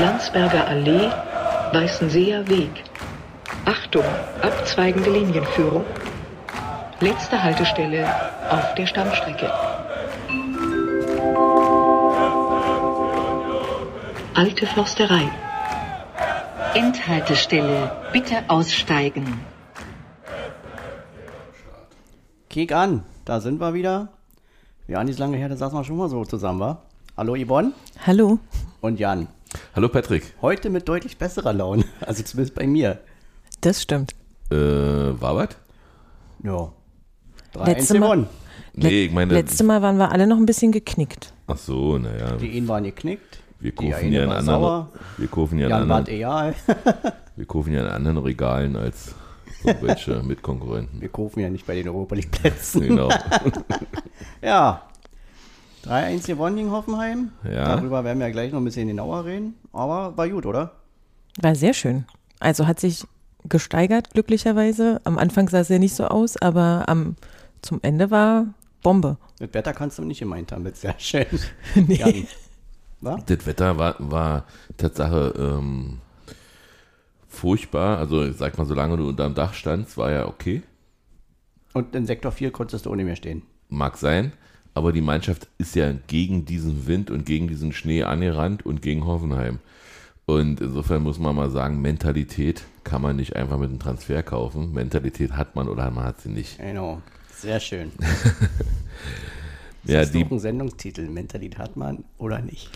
Landsberger Allee, Weißenseer Weg. Achtung, abzweigende Linienführung. Letzte Haltestelle auf der Stammstrecke. Alte Forsterei. Endhaltestelle. Bitte aussteigen. Kick an, da sind wir wieder. Ja, nicht lange her, da saßen wir schon mal so zusammen, wa? Hallo Yvonne Hallo. und Jan. Hallo Patrick. Heute mit deutlich besserer Laune, also zumindest bei mir. Das stimmt. Äh, war was? Ja. 3-1 Letzte Mal- gewonnen. Nee, ich meine. Letztes Mal waren wir alle noch ein bisschen geknickt. Ach so, naja. Die Ihnen waren geknickt. Wir kaufen ja in anderen. sauer. Wir kaufen ja anderen. egal. Wir kaufen ja in anderen Regalen als irgendwelche Mitkonkurrenten. Wir kaufen ja nicht bei den Europa League Plätzen. Genau. Ja. 3-1 gewonnen gegen Hoffenheim. Ja. Darüber werden wir ja gleich noch ein bisschen genauer reden. Aber war gut, oder? War sehr schön. Also hat sich gesteigert, glücklicherweise. Am Anfang sah es ja nicht so aus, aber am, zum Ende war Bombe. Mit Wetter kannst du nicht gemeint haben, ist sehr schön. Nee. Was? Das Wetter war, war Tatsache ähm, furchtbar. Also, ich sag mal, solange du unterm Dach standst, war ja okay. Und in Sektor 4 konntest du ohne mehr stehen. Mag sein. Aber die Mannschaft ist ja gegen diesen Wind und gegen diesen Schnee angerannt und gegen Hoffenheim. Und insofern muss man mal sagen, Mentalität kann man nicht einfach mit einem Transfer kaufen. Mentalität hat man oder man hat sie nicht. Genau. Sehr schön. Ja, ist die, ein Sendungstitel. Mentalität hat man oder nicht.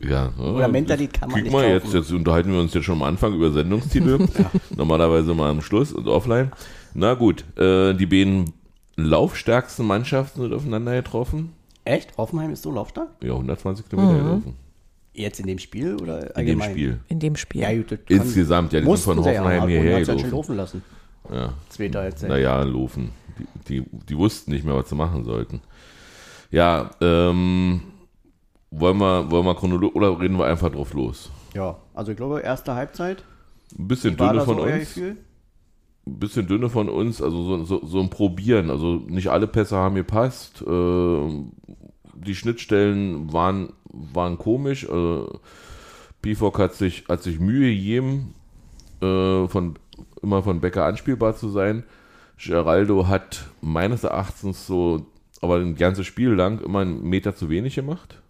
ja, Oder Mentalität kann man Guck nicht mal, jetzt, kaufen. jetzt unterhalten wir uns jetzt schon am Anfang über Sendungstitel. Normalerweise mal am Schluss und offline. Na gut, äh, die beiden laufstärksten Mannschaften sind aufeinander getroffen. Echt? Hoffenheim ist so laufstark? Ja, 120 Kilometer gelaufen. Jetzt in dem Spiel oder In dem allgemein? Spiel. In dem Spiel. Ja, gut, Insgesamt, ja, die sind von ja, Hoffenheim aber hierher halt schon gelaufen. laufen lassen. Ja. Zweiter Halbzeit. Naja, laufen. Die, die, die wussten nicht mehr, was sie machen sollten. Ja, ähm, wollen wir, wollen wir chronologisch oder reden wir einfach drauf los? Ja, also ich glaube, erste Halbzeit. Ein bisschen Wie war dünne da so von euer uns. Ein bisschen dünne von uns, also so, so, so ein Probieren. Also nicht alle Pässe haben gepasst. Äh, die Schnittstellen waren, waren komisch. Äh, Pifok hat sich, hat sich Mühe gegeben, äh, von, immer von Becker anspielbar zu sein. Geraldo hat meines Erachtens so, aber ein ganzes Spiel lang immer einen Meter zu wenig gemacht.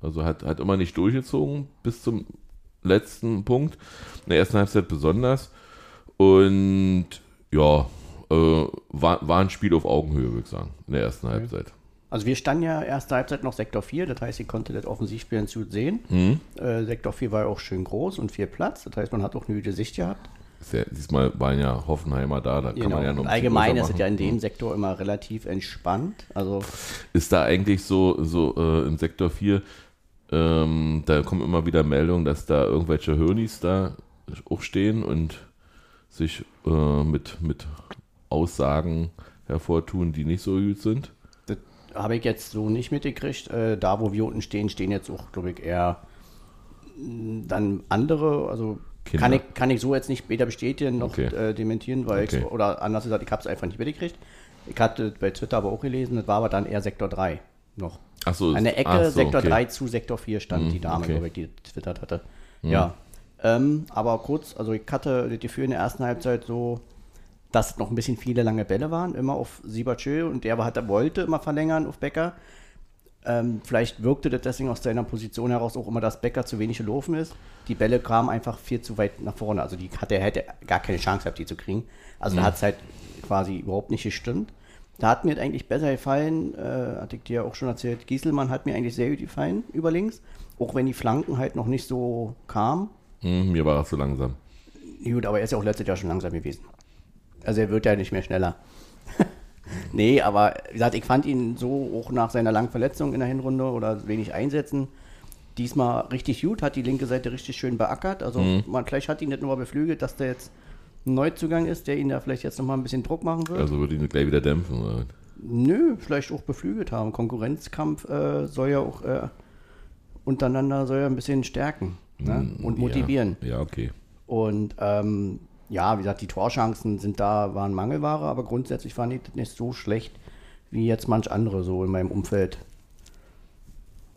Also hat, hat immer nicht durchgezogen bis zum letzten Punkt. In der ersten Halbzeit besonders. Und ja, äh, war, war ein Spiel auf Augenhöhe, würde ich sagen, in der ersten Halbzeit. Also wir standen ja erste Halbzeit noch Sektor 4, das heißt, ihr konntet das Offensivspiel ganz gut sehen. Mhm. Äh, Sektor 4 war ja auch schön groß und viel Platz, das heißt, man hat auch eine gute Sicht gehabt. Ja, diesmal waren ja Hoffenheimer da, da kann man ja noch ein bisschen Genau. allgemein ist es ja in machen. dem Sektor immer relativ entspannt. Also Ist da eigentlich so, so äh, im Sektor 4, ähm, da kommen immer wieder Meldungen, dass da irgendwelche Hirnis da auch stehen und sich äh, mit, mit Aussagen hervortun, die nicht so gut sind. das habe ich jetzt so nicht mitgekriegt. Äh, da, wo wir unten stehen, stehen jetzt auch, glaube ich, eher mh, dann andere. Also Kinder. kann ich, kann ich so jetzt nicht weder bestätigen noch Okay. äh, dementieren, weil Okay. ich, oder anders gesagt, ich habe es einfach nicht mitgekriegt. Ich hatte bei Twitter aber auch gelesen, das war aber dann eher Sektor 3 noch. Ach so, An der Ecke so, Sektor okay. 3 zu Sektor 4 stand Mhm, die Dame, okay. Glaube ich, die twittert hatte. Ja. Ähm, aber kurz, also ich hatte das Gefühl in der ersten Halbzeit so, dass noch ein bisschen viele lange Bälle waren, immer auf Siebertschö und der hat, wollte immer verlängern auf Becker. Ähm, vielleicht wirkte das deswegen aus seiner Position heraus auch immer, dass Becker zu wenig gelaufen ist. Die Bälle kamen einfach viel zu weit nach vorne. Also die hat, er hätte gar keine Chance gehabt, die zu kriegen. Also da hat es halt quasi überhaupt nicht gestimmt. Da hat mir das eigentlich besser gefallen, äh, hatte ich dir auch schon erzählt, Gieselmann hat mir eigentlich sehr gut gefallen über links. Auch wenn die Flanken halt noch nicht so kamen. Hm, mir war das zu langsam. Gut, aber er ist ja auch letztes Jahr schon langsam gewesen. Also er wird ja nicht mehr schneller. nee, aber wie gesagt, ich fand ihn so auch nach seiner langen Verletzung in der Hinrunde oder wenig Einsätzen diesmal richtig gut, hat die linke Seite richtig schön beackert. Also man vielleicht hat ihn nicht nur beflügelt, dass der jetzt ein Neuzugang ist, der ihn da vielleicht jetzt nochmal ein bisschen Druck machen wird. Also würde ihn gleich wieder dämpfen. Oder? Nö, vielleicht auch beflügelt haben. Konkurrenzkampf äh, soll ja auch äh, untereinander soll ja ein bisschen stärken ne? und motivieren. Ja, ja okay. Und ähm, ja, wie gesagt, die Torchancen sind da, waren Mangelware, aber grundsätzlich fand ich das nicht so schlecht wie jetzt manch andere so in meinem Umfeld.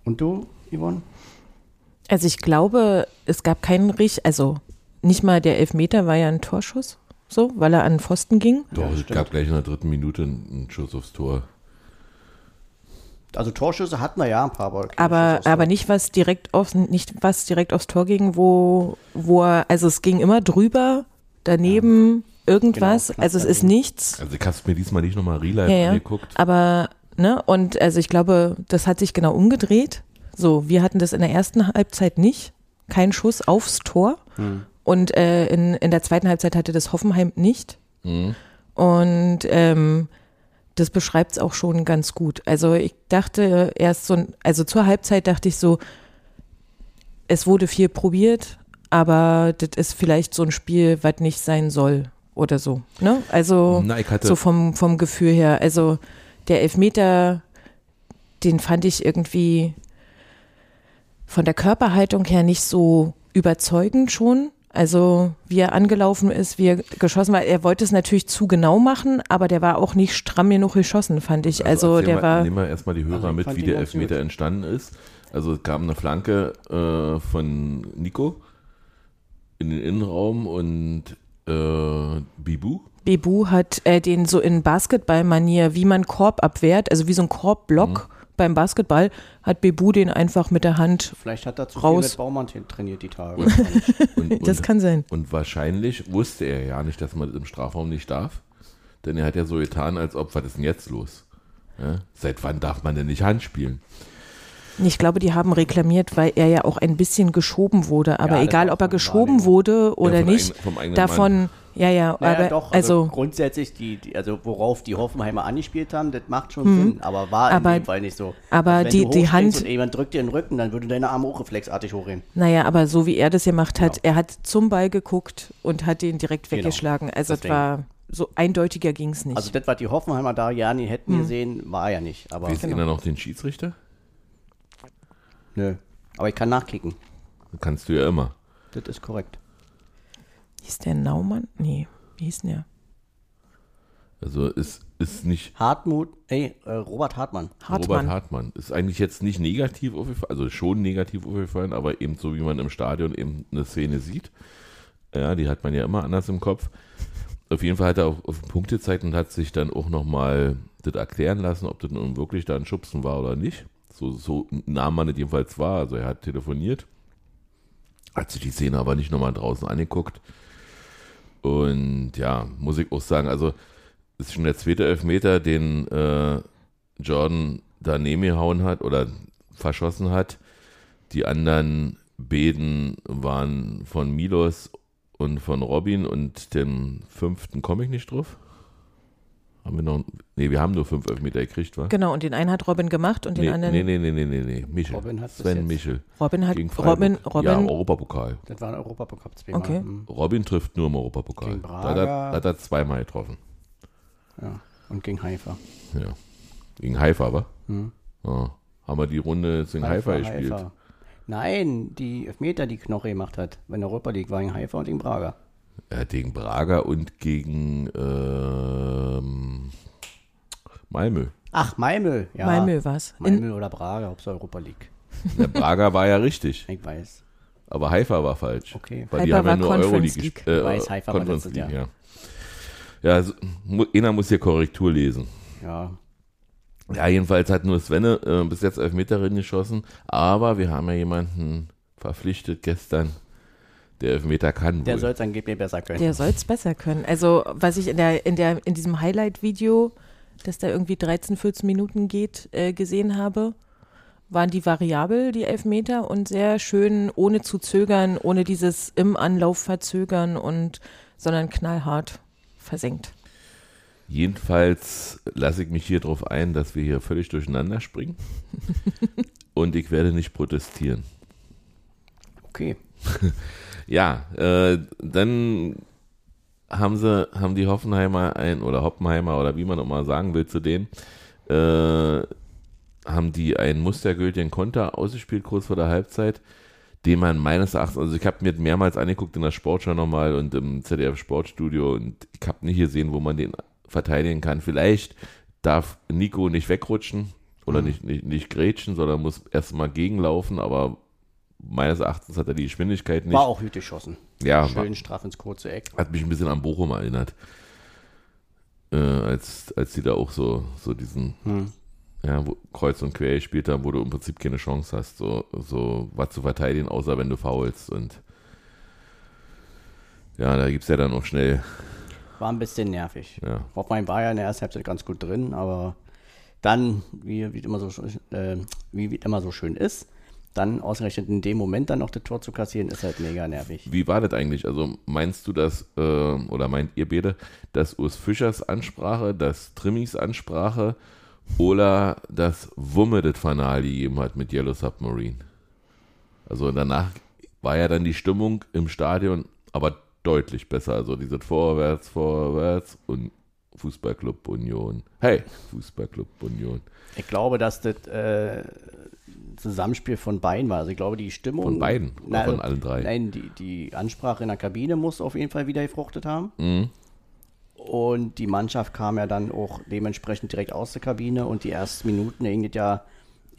Und du, Yvonne? Also ich glaube, es gab keinen richtig, also nicht mal der Elfmeter war ja ein Torschuss, so, weil er an den Pfosten ging. Doch, es stimmt. gab gleich in der dritten Minute einen Schuss aufs Tor. Also Torschüsse hatten wir ja ein paar, aber, Aber, aber nicht was direkt aufs, nicht was direkt aufs Tor ging, wo, wo er, also es ging immer drüber, daneben, irgendwas. Genau, also es ist daneben. nichts. Also ich habe mir diesmal nicht nochmal Relive Ja, ja. angeguckt. Aber, ne, und also ich glaube, das hat sich genau umgedreht. So, wir hatten das in der ersten Halbzeit nicht. Kein Schuss aufs Tor. Hm. Und äh, in, in der zweiten Halbzeit hatte das Hoffenheim nicht. Mhm. Und ähm, das beschreibt es auch schon ganz gut. Also ich dachte erst so, also zur Halbzeit dachte ich so, es wurde viel probiert, aber das ist vielleicht so ein Spiel, was nicht sein soll oder so. Ne? Also Na, so vom, vom Gefühl her. Also der Elfmeter, den fand ich irgendwie von der Körperhaltung her nicht so überzeugend schon. Also wie er angelaufen ist, wie er geschossen war. Er wollte es natürlich zu genau machen, aber der war auch nicht stramm genug geschossen, fand ich. Also, erzähl der mal, war. Nehmen wir erstmal die Hörer Also mit, wie der Elfmeter gut. entstanden ist. Also es gab eine Flanke äh, von Nico in den Innenraum und äh, Bibu. Bebu hat äh, den so in Basketballmanier, wie man Korb abwehrt, also wie so ein Korbblock beim Basketball, hat Bebu den einfach mit der Hand. Vielleicht hat er zu Raus. viel mit Baumann trainiert die Tage. Und, Das und, kann sein. und wahrscheinlich wusste er ja nicht, dass man das im Strafraum nicht darf. Denn er hat ja so getan, als ob, was ist denn jetzt los? Ja? Seit wann darf man denn nicht Hand spielen? Ich glaube, die haben reklamiert, weil er ja auch ein bisschen geschoben wurde. Aber Ja, das egal, ob er geschoben wurde oder Ja, von nicht, eigenen davon, Mann. ja, ja, Naja, aber doch, also, also, grundsätzlich, die, die, also worauf die Hoffenheimer angespielt haben, das macht schon Sinn, aber war Mhm. Aber- in dem Fall nicht so. aber Also wenn die- du die Hand- Und jemand drückt dir den Rücken, dann würde deine Arme auch reflexartig hochgehen. naja, aber so wie er das gemacht hat, Genau. er hat zum Ball geguckt und hat den direkt Genau. weggeschlagen. Also es Deswegen. war so eindeutiger ging es nicht. Also das, was die Hoffenheimer da ja nie hätten Hm. gesehen, war ja nicht. Aber Wisst Genau. ihr noch den Schiedsrichter? Nö. Aber ich kann nachkicken. Kannst du ja immer. Das ist korrekt. hieß der Naumann? Nee, wie hieß denn der? Also es ist nicht Hartmut, ey, äh, Robert Hartmann. Hartmann. Robert Hartmann. Ist eigentlich jetzt nicht negativ aufgefallen, also schon negativ aufgefallen, aber eben so, wie man im Stadion eben eine Szene sieht. Ja, die hat man ja immer anders im Kopf. Auf jeden Fall hat er auf, auf den Punkt gezeigt und hat sich dann auch nochmal das erklären lassen, ob das nun wirklich da ein Schubsen war oder nicht. So, so nahm man es jedenfalls wahr. Also er hat telefoniert, hat sich die Szene aber nicht nochmal draußen angeguckt. Und ja, muss ich auch sagen, also ist schon der zweite Elfmeter, den äh, Jordan daneben gehauen hat oder verschossen hat. Die anderen beiden waren von Milos und von Robin und den fünften komme ich nicht drauf. Haben wir noch, nee, wir haben nur fünf Elfmeter gekriegt, wa? Genau, und den einen hat Robin gemacht und den Nee, anderen nee, nee, nee, nee, nee, nee, Michel. Robin hat Sven jetzt- Michel. Robin hat Gegen Freiburg. Robin, Ja, Robin, Europapokal. Das war ein Europapokal zweimal. Okay. Hm, Robin trifft nur im Europapokal. Gegen Da Braga. hat er, da hat er zweimal getroffen. Ja. Und gegen Haifa. Ja. Gegen Haifa, aber. Hm. Ja. Haben wir die Runde jetzt in Haifa, gespielt. Nein, die Elfmeter, die Knoche gemacht hat, wenn Europa League war gegen Haifa und gegen Braga. Hat gegen Braga und gegen ähm, Malmö. Ach, Malmö, ja. Malmö war's. In, Malmö oder Braga, Hauptsache Europa League. Der Braga war ja richtig, Ich weiß. aber Haifa war falsch. Okay. Weil die Haifa haben ja war nur Euroleague League. gespielt. Äh, Ich weiß, Haifa war letztes League, ja. Ja, so, mu- einer muss hier Korrektur lesen. Ja, Ja, jedenfalls hat nur Svenne äh, bis jetzt Elfmeterin geschossen, aber wir haben ja jemanden verpflichtet gestern, der Elfmeter kann der soll es angeblich besser können. der soll es besser können. Also, was ich in der, in der, in diesem Highlight-Video, das da irgendwie 13, 14 Minuten geht, äh, gesehen habe, waren die variabel, die Elfmeter, und sehr schön, ohne zu zögern, ohne dieses im Anlauf verzögern und, sondern knallhart versenkt. Jedenfalls lasse ich mich hier drauf ein, dass wir hier völlig durcheinander springen. Und ich werde nicht protestieren. Okay. Ja, äh, dann haben sie, haben die Hoffenheimer ein, oder Hoppenheimer oder wie man auch mal sagen will zu denen, äh, haben die einen mustergültigen Konter ausgespielt kurz vor der Halbzeit, den man meines Erachtens, also ich habe mir mehrmals angeguckt in der Sportschau nochmal und im ZDF Sportstudio und ich habe nicht gesehen, wo man den verteidigen kann. Vielleicht darf Nico nicht wegrutschen oder nicht, nicht, nicht grätschen, sondern muss erstmal gegenlaufen, aber meines Erachtens hat er die Geschwindigkeit nicht. War auch gut geschossen. Ja, Schön war- straff ins kurze Eck. Hat mich ein bisschen an Bochum erinnert. Äh, als, als die da auch so, so diesen Hm. ja, wo, Kreuz und Quer gespielt haben, wo du im Prinzip keine Chance hast, so, so was zu verteidigen, außer wenn du faulst. Und ja, da gibt es ja dann auch schnell, War ein bisschen nervig. ja. Hoffenheim war ja in der ersten Halbzeit ganz gut drin, aber dann, wie, wie, immer so, äh, wie, wie immer so schön ist, dann ausgerechnet in dem Moment dann noch das Tor zu kassieren, ist halt mega nervig. Wie war das eigentlich? Also meinst du das, äh, oder meint ihr beide, dass Urs Fischers Ansprache, dass Trimmis Ansprache oder das Wumme das Fanal gegeben hat mit Yellow Submarine? Also danach war ja dann die Stimmung im Stadion aber deutlich besser. Also dieses Vorwärts, Vorwärts und Fußballclub Union. Hey, Fußballclub Union. Ich glaube, dass das äh, Zusammenspiel von beiden war. Also ich glaube, die Stimmung. Von beiden? Na, von allen drei? Nein, die, die Ansprache in der Kabine muss auf jeden Fall wieder gefruchtet haben. Mhm. Und die Mannschaft kam ja dann auch dementsprechend direkt aus der Kabine und die ersten Minuten ging das ja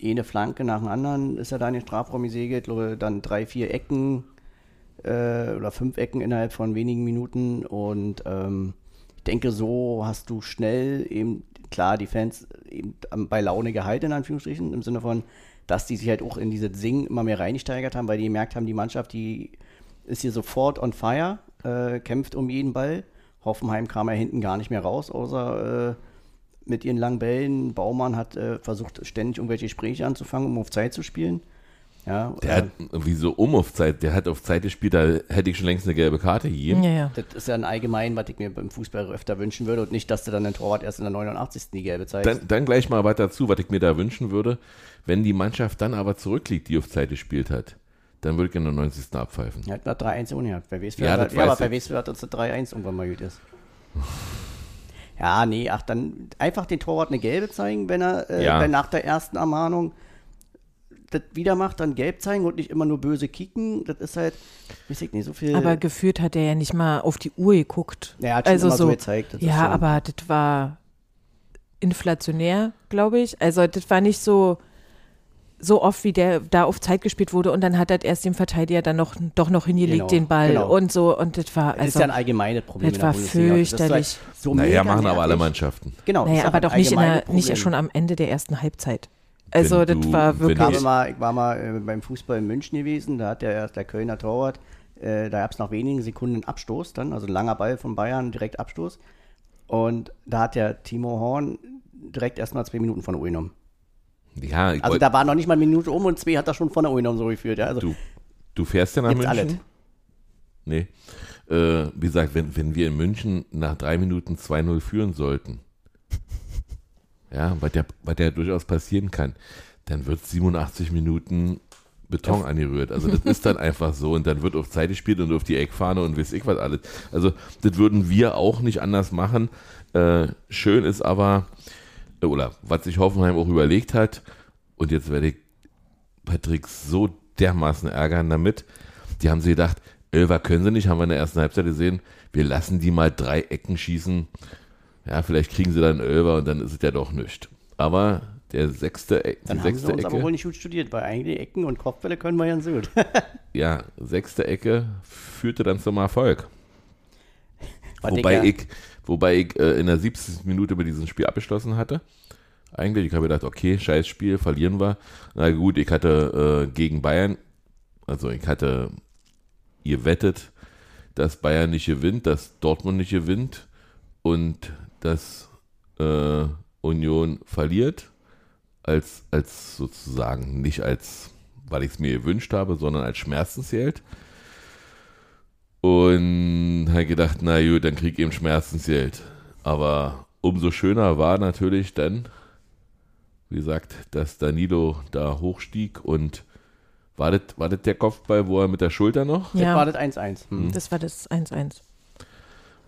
eine Flanke nach dem anderen, ist ja da in den Strafraum gesegelt, dann drei, vier Ecken äh, oder fünf Ecken innerhalb von wenigen Minuten und ähm, ich denke, so hast du schnell eben, klar, die Fans eben am- bei Laune gehalten, in Anführungsstrichen, im Sinne von, dass die sich halt auch in diese Singen immer mehr reingesteigert haben, weil die gemerkt haben, die Mannschaft, die ist hier sofort on fire, äh, kämpft um jeden Ball. Hoffenheim kam ja hinten gar nicht mehr raus, außer äh, mit ihren langen Bällen. Baumann hat äh, versucht, ständig irgendwelche Gespräche anzufangen, um auf Zeit zu spielen. Ja, Der äh, hat irgendwie so um auf Zeit, der hat auf Zeit gespielt, da hätte ich schon längst eine gelbe Karte gegeben. Ja, ja. das ist ja ein allgemein, was ich mir beim Fußball öfter wünschen würde und nicht, dass du dann den Torwart erst in der 89. die gelbe zeigst. Dann, dann gleich mal was dazu, was ich mir da wünschen würde. Wenn die Mannschaft dann aber zurückliegt, die auf Zeit gespielt hat, dann würde ich in der 90. abpfeifen. Er hat mal 3-1 ohne gehabt. Wer weiß, Ja, hat, ja, aber weiß, wer hat uns das 3-1 irgendwann mal gut ist. Ja, nee, ach, dann einfach den Torwart eine gelbe zeigen, wenn er äh, Ja. wenn nach der ersten Ermahnung das wieder macht, dann gelb zeigen und nicht immer nur böse kicken. Das ist halt, weiß ich nicht, so viel. Aber geführt hat er ja nicht mal auf die Uhr geguckt. Ja, er hat schon also immer so so, gezeigt, das ja, aber das war inflationär, glaube ich. Also das war nicht so so oft, wie der da auf Zeit gespielt wurde und dann hat er erst dem Verteidiger dann noch doch noch hingelegt Genau, den Ball genau. und so und das war das ist also ja ein allgemeines Problem. das in der war Bundesliga. Das ist fürchterlich. so Naja, machen aber alle. Mannschaften. Genau. naja, aber doch nicht, in der, nicht schon am Ende der ersten Halbzeit. Also das du- war wirklich. Ich, mal, ich war mal äh, beim Fußball in München gewesen, da hat der, der Kölner Torwart, äh, da gab es nach wenigen Sekunden einen Abstoß dann, also ein langer Ball von Bayern, direkt Abstoß. Und da hat der Timo Horn direkt erstmal zwei Minuten von der Uhr genommen. Ja, ich Also da war noch nicht mal eine Minute um und zwei hat er schon von der Uhr genommen, so gefühlt. Ja. Also du, du fährst ja nach München? alles. Nee. Äh, wie gesagt, wenn, wenn wir in München nach drei Minuten 2-0 führen sollten, ja, was ja, was ja durchaus passieren kann, dann wird 87 Minuten Beton angerührt. Also das ist dann einfach so und dann wird auf Zeit gespielt und auf die Eckfahne und weiß ich was alles. Also das würden wir auch nicht anders machen. Äh, schön ist aber, äh, oder was sich Hoffenheim auch überlegt hat, und jetzt werde ich Patrick so dermaßen ärgern damit. Die haben sie gedacht, Elfer können sie nicht, haben wir in der ersten Halbzeit gesehen. Wir lassen die mal drei Ecken schießen. Ja, vielleicht kriegen sie dann Elfer und dann ist es ja doch nichts. Aber der sechste, E- die Dann haben sie sechste uns aber wohl Ecke, nicht gut studiert, weil eigentlich Ecken und Kopfbälle können wir ja so gut. ja, sechste Ecke führte dann zum Erfolg. Was Wobei ich, wobei ich äh, in der 70. Minute mit diesem Spiel abgeschlossen hatte. Eigentlich, ich habe gedacht, okay, scheiß Spiel, verlieren wir. Na gut, ich hatte äh, gegen Bayern, also ich hatte ihr wettet, dass Bayern nicht gewinnt, dass Dortmund nicht gewinnt und dass äh, Union verliert. Als, als sozusagen, nicht als, weil ich es mir gewünscht habe, sondern als Schmerzensgeld. Und habe gedacht, na gut, dann krieg ich eben Schmerzensgeld. Aber umso schöner war natürlich dann, wie gesagt, dass Danilo da hochstieg und war das, war das der Kopfball, wo er mit der Schulter noch? Das war ja, das 1-1. Hm. das war das 1-1.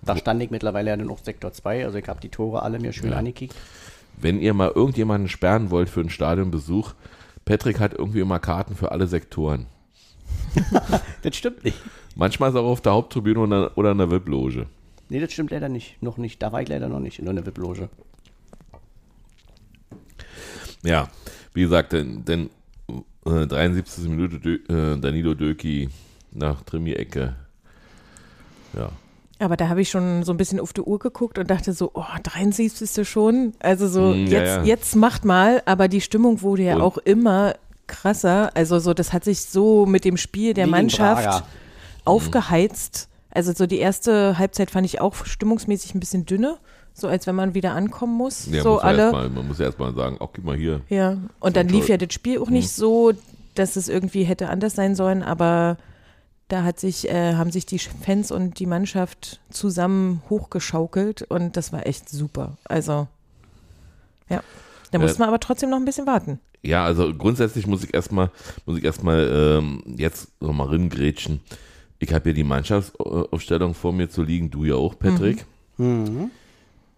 Da stand ich mittlerweile ja noch Sektor 2, also ich habe die Tore alle mir schön Ja. angekickt. Wenn ihr mal irgendjemanden sperren wollt für einen Stadionbesuch, Patrick hat irgendwie immer Karten für alle Sektoren. Das stimmt nicht. Manchmal ist er auch auf der Haupttribüne oder, oder in der VIP-Loge. Nee, das stimmt leider nicht. Noch nicht. Da war ich leider noch nicht in einer VIP-Loge. Ja, wie gesagt, denn, denn Äh, 73. Minute Dö äh, Danilo Döki nach Trimi-Ecke. Ja. Aber da habe ich schon so ein bisschen auf die Uhr geguckt und dachte so, oh, 73. schon. Also so, Mm, ja, jetzt, ja. jetzt macht mal, aber die Stimmung wurde ja Und- auch immer krasser. Also so, das hat sich so mit dem Spiel der Wie Mannschaft Braga. aufgeheizt. Also so die erste Halbzeit fand ich auch stimmungsmäßig ein bisschen dünne, so als wenn man wieder ankommen muss. Ja, so muss alle. mal, man muss ja erstmal sagen, auch gib mal hier. Ja, und dann toll. lief ja das Spiel auch nicht so, dass es irgendwie hätte anders sein sollen, aber da hat sich, äh, haben sich die Fans und die Mannschaft zusammen hochgeschaukelt und das war echt super. Also, ja. Da Äh, musste man aber trotzdem noch ein bisschen warten. Ja, also grundsätzlich muss ich erstmal, muss ich erstmal ähm, jetzt nochmal ringrätschen. Ich habe hier die Mannschaftsaufstellung vor mir zu liegen, du ja auch, Patrick. Mhm.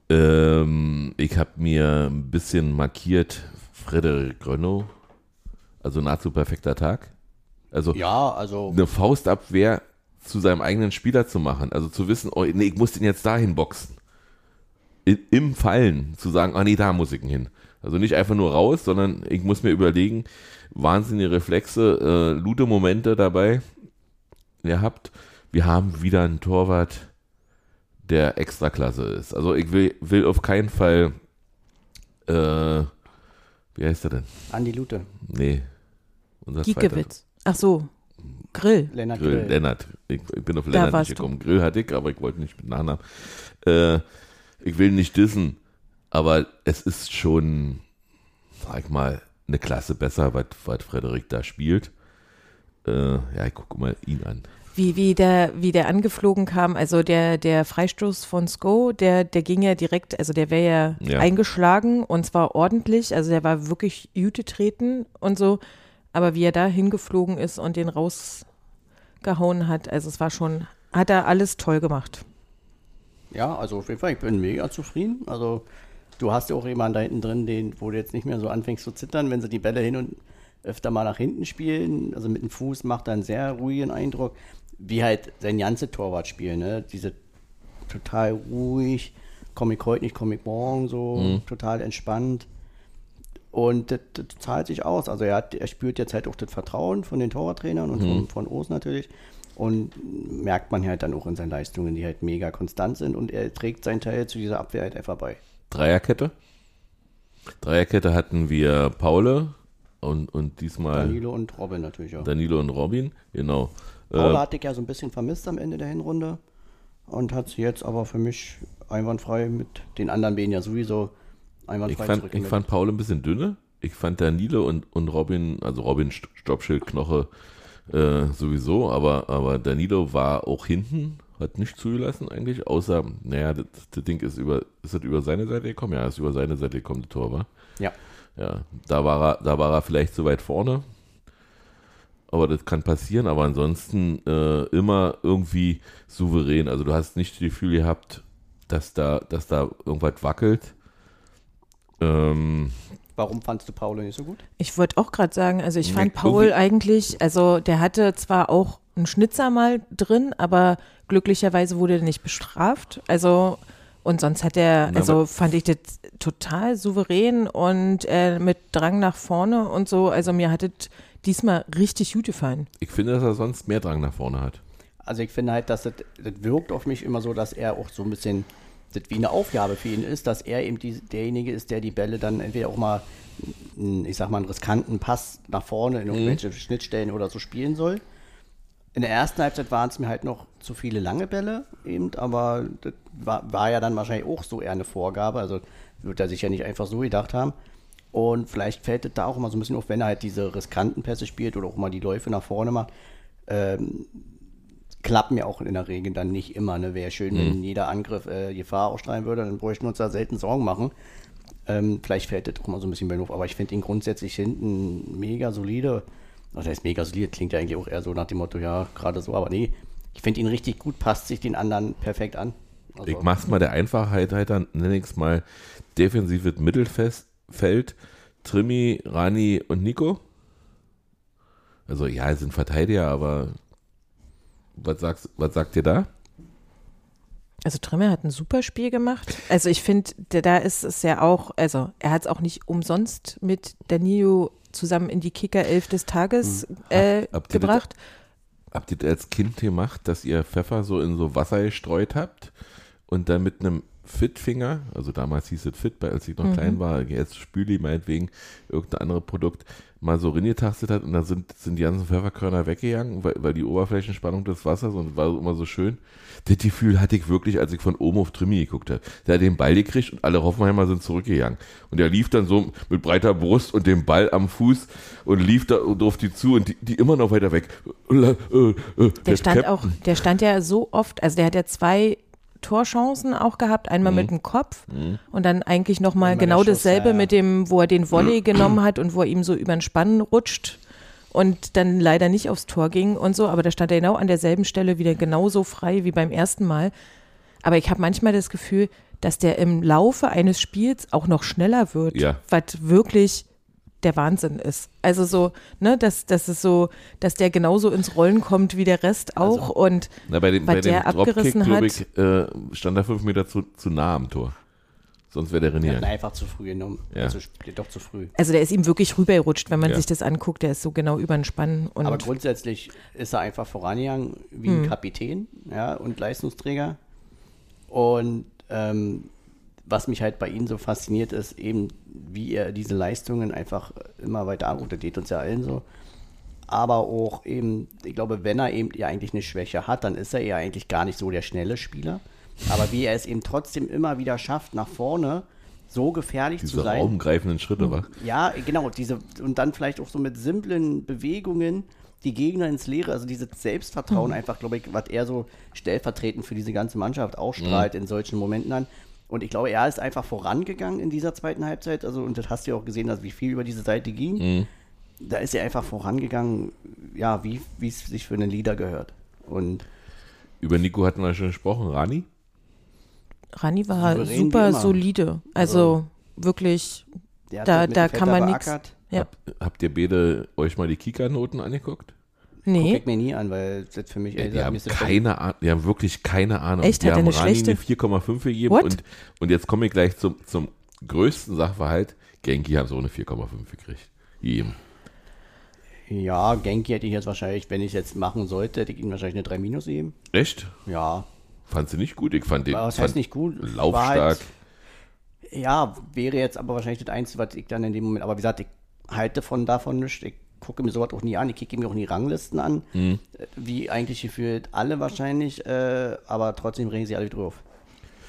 Ähm, ich habe mir ein bisschen markiert Frederik Grönnow, also nahezu perfekter Tag. Also Ja, also eine Faustabwehr zu seinem eigenen Spieler zu machen. Also zu wissen, oh, nee, ich muss den jetzt dahin boxen. I- Im Fallen zu sagen, ah nee, da muss ich ihn hin. Also nicht einfach nur raus, sondern ich muss mir überlegen, wahnsinnige Reflexe, äh, lute Momente dabei gehabt. Wir haben wieder einen Torwart, der Extraklasse ist. Also ich will, will auf keinen Fall, äh, wie heißt er denn? Andi Lute, Nee. Unser zweiter. Giekewitz. Ach so, Grill. Lennart Grill, Grill. Lennart. Ich, ich bin auf Lennart nicht du. gekommen. Grill hatte ich, aber ich wollte nicht mit Nachnamen. Äh, ich will nicht dissen, aber es ist schon, sag ich mal, eine Klasse besser, was, was Frederik da spielt. Äh, ja, ich gucke mal ihn an. Wie, wie, der, wie der angeflogen kam, also der, der Freistoß von Sko, der, der ging ja direkt, also der wäre ja, Ja. eingeschlagen und zwar ordentlich, also der war wirklich Jute treten und so, aber wie er da hingeflogen ist und den rausgehauen hat, also es war schon, hat er alles toll gemacht. Ja, also auf jeden Fall, ich bin mega zufrieden. Also du hast ja auch jemanden da hinten drin, den, wo du jetzt nicht mehr so anfängst zu zittern, wenn sie die Bälle hin und öfter mal nach hinten spielen. Also mit dem Fuß macht er einen sehr ruhigen Eindruck, wie halt sein ganze Torwartspiel, ne? Diese total ruhig, komme ich heute nicht, komme ich morgen, so total entspannt. Und das, das zahlt sich aus. Also er, hat, er spürt jetzt halt auch das Vertrauen von den Torwarttrainern und von, von O's natürlich. Und merkt man halt dann auch in seinen Leistungen, die halt mega konstant sind. Und er trägt seinen Teil zu dieser Abwehr halt einfach bei. Dreierkette. Dreierkette hatten wir Paule und, und diesmal Danilo und Robin natürlich auch. Danilo und Robin. Genau. Paula Äh, hatte ich ja so ein bisschen vermisst am Ende der Hinrunde. Und hat sie jetzt aber für mich einwandfrei mit den anderen beiden ja sowieso ich fand, ich fand Paul ein bisschen dünne. Ich fand Danilo und, und Robin, also Robin St- Stoppschild, Knoche äh, sowieso, aber, aber Danilo war auch hinten, hat nicht zugelassen eigentlich, außer, naja, das, das Ding ist über, ist das über seine Seite gekommen? Ja, ist über seine Seite gekommen, das Tor, war. Ja. Ja, da war er, da war er vielleicht zu weit vorne. Aber das kann passieren, aber ansonsten äh, immer irgendwie souverän. Also du hast nicht das Gefühl gehabt, dass da, dass da irgendwas wackelt. Ähm, Warum fandst du Paula nicht so gut? Ich wollte auch gerade sagen, also ich fand Paul eigentlich, also der hatte zwar auch einen Schnitzer mal drin, aber glücklicherweise wurde er nicht bestraft. Also und sonst hat er, also fand ich das total souverän und äh, mit Drang nach vorne und so. Also mir hat es diesmal richtig gut gefallen. ich finde, dass er sonst mehr Drang nach vorne hat. Also ich finde halt, dass das, das wirkt auf mich immer so, dass er auch so ein bisschen das wie eine Aufgabe für ihn ist, dass er eben die, derjenige ist, der die Bälle dann entweder auch mal, ich sag mal, einen riskanten Pass nach vorne in irgendwelche Schnittstellen oder so spielen soll. In der ersten Halbzeit waren es mir halt noch zu viele lange Bälle eben, aber das war, war ja dann wahrscheinlich auch so eher eine Vorgabe, also wird er sich ja nicht einfach so gedacht haben. Und vielleicht fällt es da auch immer so ein bisschen auf, wenn er halt diese riskanten Pässe spielt oder auch mal die Läufe nach vorne macht, ähm, klappen ja auch in der Regel dann nicht immer. Ne? Wäre schön, wenn jeder Angriff äh, Gefahr ausstrahlen würde, dann bräuchten wir uns da selten Sorgen machen. Ähm, vielleicht fällt das auch mal so ein bisschen bei Hof, aber ich finde ihn grundsätzlich hinten mega solide. Also er ist mega solide, klingt ja eigentlich auch eher so nach dem Motto, ja, gerade so, aber nee, ich finde ihn richtig gut, passt sich den anderen perfekt an. Also, Ich mach's mal der Einfachheit halt, dann nenne ich's mal defensives Mittelfeld, Trimi, Rani und Nico. Also ja, es sind Verteidiger, aber was sagst, was sagt ihr da? Also Trimmer hat ein super Spiel gemacht. Also ich finde, da ist es ja auch, also er hat es auch nicht umsonst mit Danilo zusammen in die Kicker 11 des Tages äh, Habt- habt ihr das- gebracht. Habt ihr das als Kind gemacht, dass ihr Pfeffer so in so Wasser gestreut habt und dann mit einem Fitfinger, also damals hieß es Fit, als ich noch klein war, jetzt Spüli meinetwegen, irgendein anderes Produkt, mal so ringetastet hat und dann sind, sind die ganzen Pfefferkörner weggegangen, weil, weil die Oberflächenspannung des Wassers und war immer so schön. Das Gefühl hatte ich wirklich, als ich von oben auf Trimi geguckt habe. Der hat den Ball gekriegt und alle Hoffenheimer sind zurückgegangen. Und er lief dann so mit breiter Brust und dem Ball am Fuß und lief da auf die zu und die, die immer noch weiter weg. Äh, äh, Der stand Captain- auch, der stand ja so oft, also der hat ja zwei Torchancen auch gehabt, einmal Mhm. mit dem Kopf und dann eigentlich nochmal genau Schuss, dasselbe ja, ja. mit dem, wo er den Volley genommen hat und wo er ihm so über den Spann rutscht und dann leider nicht aufs Tor ging und so, aber da stand er genau an derselben Stelle wieder genauso frei wie beim ersten Mal. Aber ich habe manchmal das Gefühl, dass der im Laufe eines Spiels auch noch schneller wird, Ja. was wirklich der Wahnsinn ist. Also so, ne, dass, dass es so, dass der genauso ins Rollen kommt wie der Rest auch und Na, bei dem, was bei dem der Dropkick, abgerissen hat. ich, äh, stand er fünf Meter zu, zu nah am Tor. Sonst wäre der Er Renier. einfach zu früh genommen. Ja. Also spielt doch zu früh. Also der ist ihm wirklich rübergerutscht, wenn man Ja. sich das anguckt, der ist so genau über den Spann und Aber grundsätzlich ist er einfach vorangegangen wie Hm. ein Kapitän ja, und Leistungsträger. Und ähm, was mich halt bei ihm so fasziniert, ist eben, wie er diese Leistungen einfach immer weiter anruft. Das geht uns ja allen so. Aber auch eben, ich glaube, wenn er eben ja eigentlich eine Schwäche hat, dann ist er ja eigentlich gar nicht so der schnelle Spieler. Aber wie er es eben trotzdem immer wieder schafft, nach vorne so gefährlich zu Diese sein. raumgreifenden Schritte, wa? Ja, genau, diese und dann vielleicht auch so mit simplen Bewegungen die Gegner ins Leere, also dieses Selbstvertrauen einfach, glaube ich, was er so stellvertretend für diese ganze Mannschaft ausstrahlt in solchen Momenten an. Und ich glaube, er ist einfach vorangegangen in dieser zweiten Halbzeit. Also, und das hast du ja auch gesehen, dass wie viel über diese Seite ging. Da ist er einfach vorangegangen, ja, wie wie es sich für einen Leader gehört. Und Über Nico hatten wir schon gesprochen. Rani? Rani war wie super solide. Also wirklich, der hat Da- da kann man ackert. ja. Hab, habt ihr beide euch mal die Kika-Noten angeguckt? Guck Nee. ich mir nie an, weil das für mich, ey, die da- haben keine Ahnung, die haben wirklich keine Ahnung. Echt? Die Hat haben eine Rani schlechte? eine 4,5 gegeben What? und, und jetzt komme ich gleich zum, zum größten Sachverhalt. Genki haben so eine 4,5 gekriegt. Jedem. Ja, Genki hätte ich jetzt wahrscheinlich, wenn ich es jetzt machen sollte, hätte ich ihm wahrscheinlich eine 3 Minus geben. Echt? Ja, Fand sie nicht gut? Ich fand den Aber was fand heißt nicht gut? War laufstark. halt- ja, wäre jetzt aber wahrscheinlich das Einzige, was ich dann in dem Moment, aber wie gesagt, ich halte von davon nichts. Ich gucke mir sowas auch nie an. Ich kicke mir auch nie Ranglisten an, Mhm. äh, wie eigentlich gefühlt alle wahrscheinlich, äh, aber trotzdem regen sie alle wieder drauf.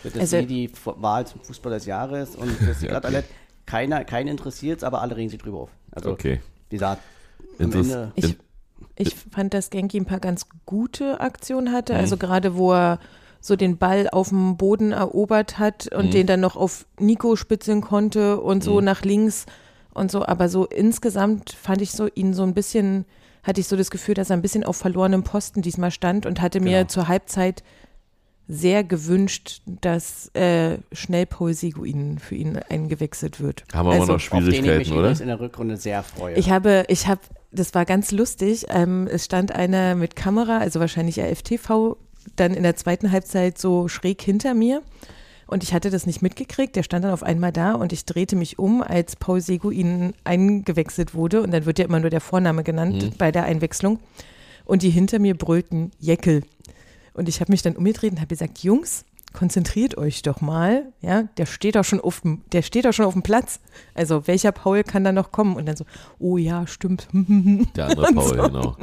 Das ist Also- wie die Wahl zum Fußball des Jahres und das ist Ja, gerade okay. alle, keiner, keinen interessiert aber alle regen sich drüber auf. Also, Okay. wie gesagt, am Ende, Ich, ich fand, dass Genki ein paar ganz gute Aktionen hatte. Mhm. Also gerade wo er so den Ball auf dem Boden erobert hat Mhm. und den dann noch auf Nico spitzeln konnte und so nach links und so. Aber so insgesamt fand ich so ihn so ein bisschen, hatte ich so das Gefühl, dass er ein bisschen auf verlorenem Posten diesmal stand und hatte mir Genau. zur Halbzeit sehr gewünscht, dass äh, schnell Paul Seguin für ihn eingewechselt wird. haben wir aber Also- noch auf den ich mich Schwierigkeiten, oder? in der Rückrunde sehr freue. Ich habe, ich habe, das war ganz lustig. Ähm, es stand einer mit Kamera, also wahrscheinlich RFTV, dann in der zweiten Halbzeit so schräg hinter mir. Und ich hatte das nicht mitgekriegt. Der stand dann auf einmal da und ich drehte mich um, als Paul Seguin eingewechselt wurde. Und dann wird ja immer nur der Vorname genannt bei der Einwechslung. Und die hinter mir brüllten Jeckel. Und ich habe mich dann umgedreht und habe gesagt, Jungs, konzentriert euch doch mal. Ja, der steht doch schon auf dem, der steht doch schon auf dem Platz. Also welcher Paul kann da noch kommen? Und dann so, oh ja, stimmt. Der andere Paul, so. genau.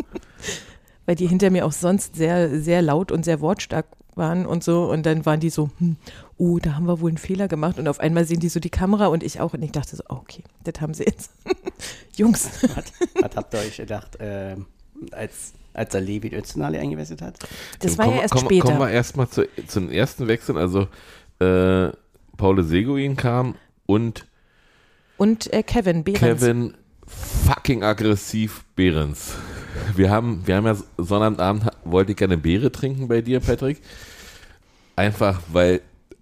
Weil die hinter mir auch sonst sehr, sehr laut und sehr wortstark waren und so. Und dann waren die so, hm, oh, da haben wir wohl einen Fehler gemacht. Und auf einmal sehen die so die Kamera und ich auch. Und ich dachte so, okay, das haben sie jetzt. Jungs. was, was habt ihr euch gedacht, ähm, als, als er Levi Öztunali eingewechselt hat? Das Dann war kommen, ja erst kommen, später. Kommen wir erstmal zu, zu den ersten Wechseln. Also, äh, Paul Seguin kam und Und äh, Kevin Behrens. Kevin fucking aggressiv Behrens. Wir haben, wir haben ja Sonnabendabend, wollte ich gerne Beere trinken bei dir, Patrick. Einfach weil,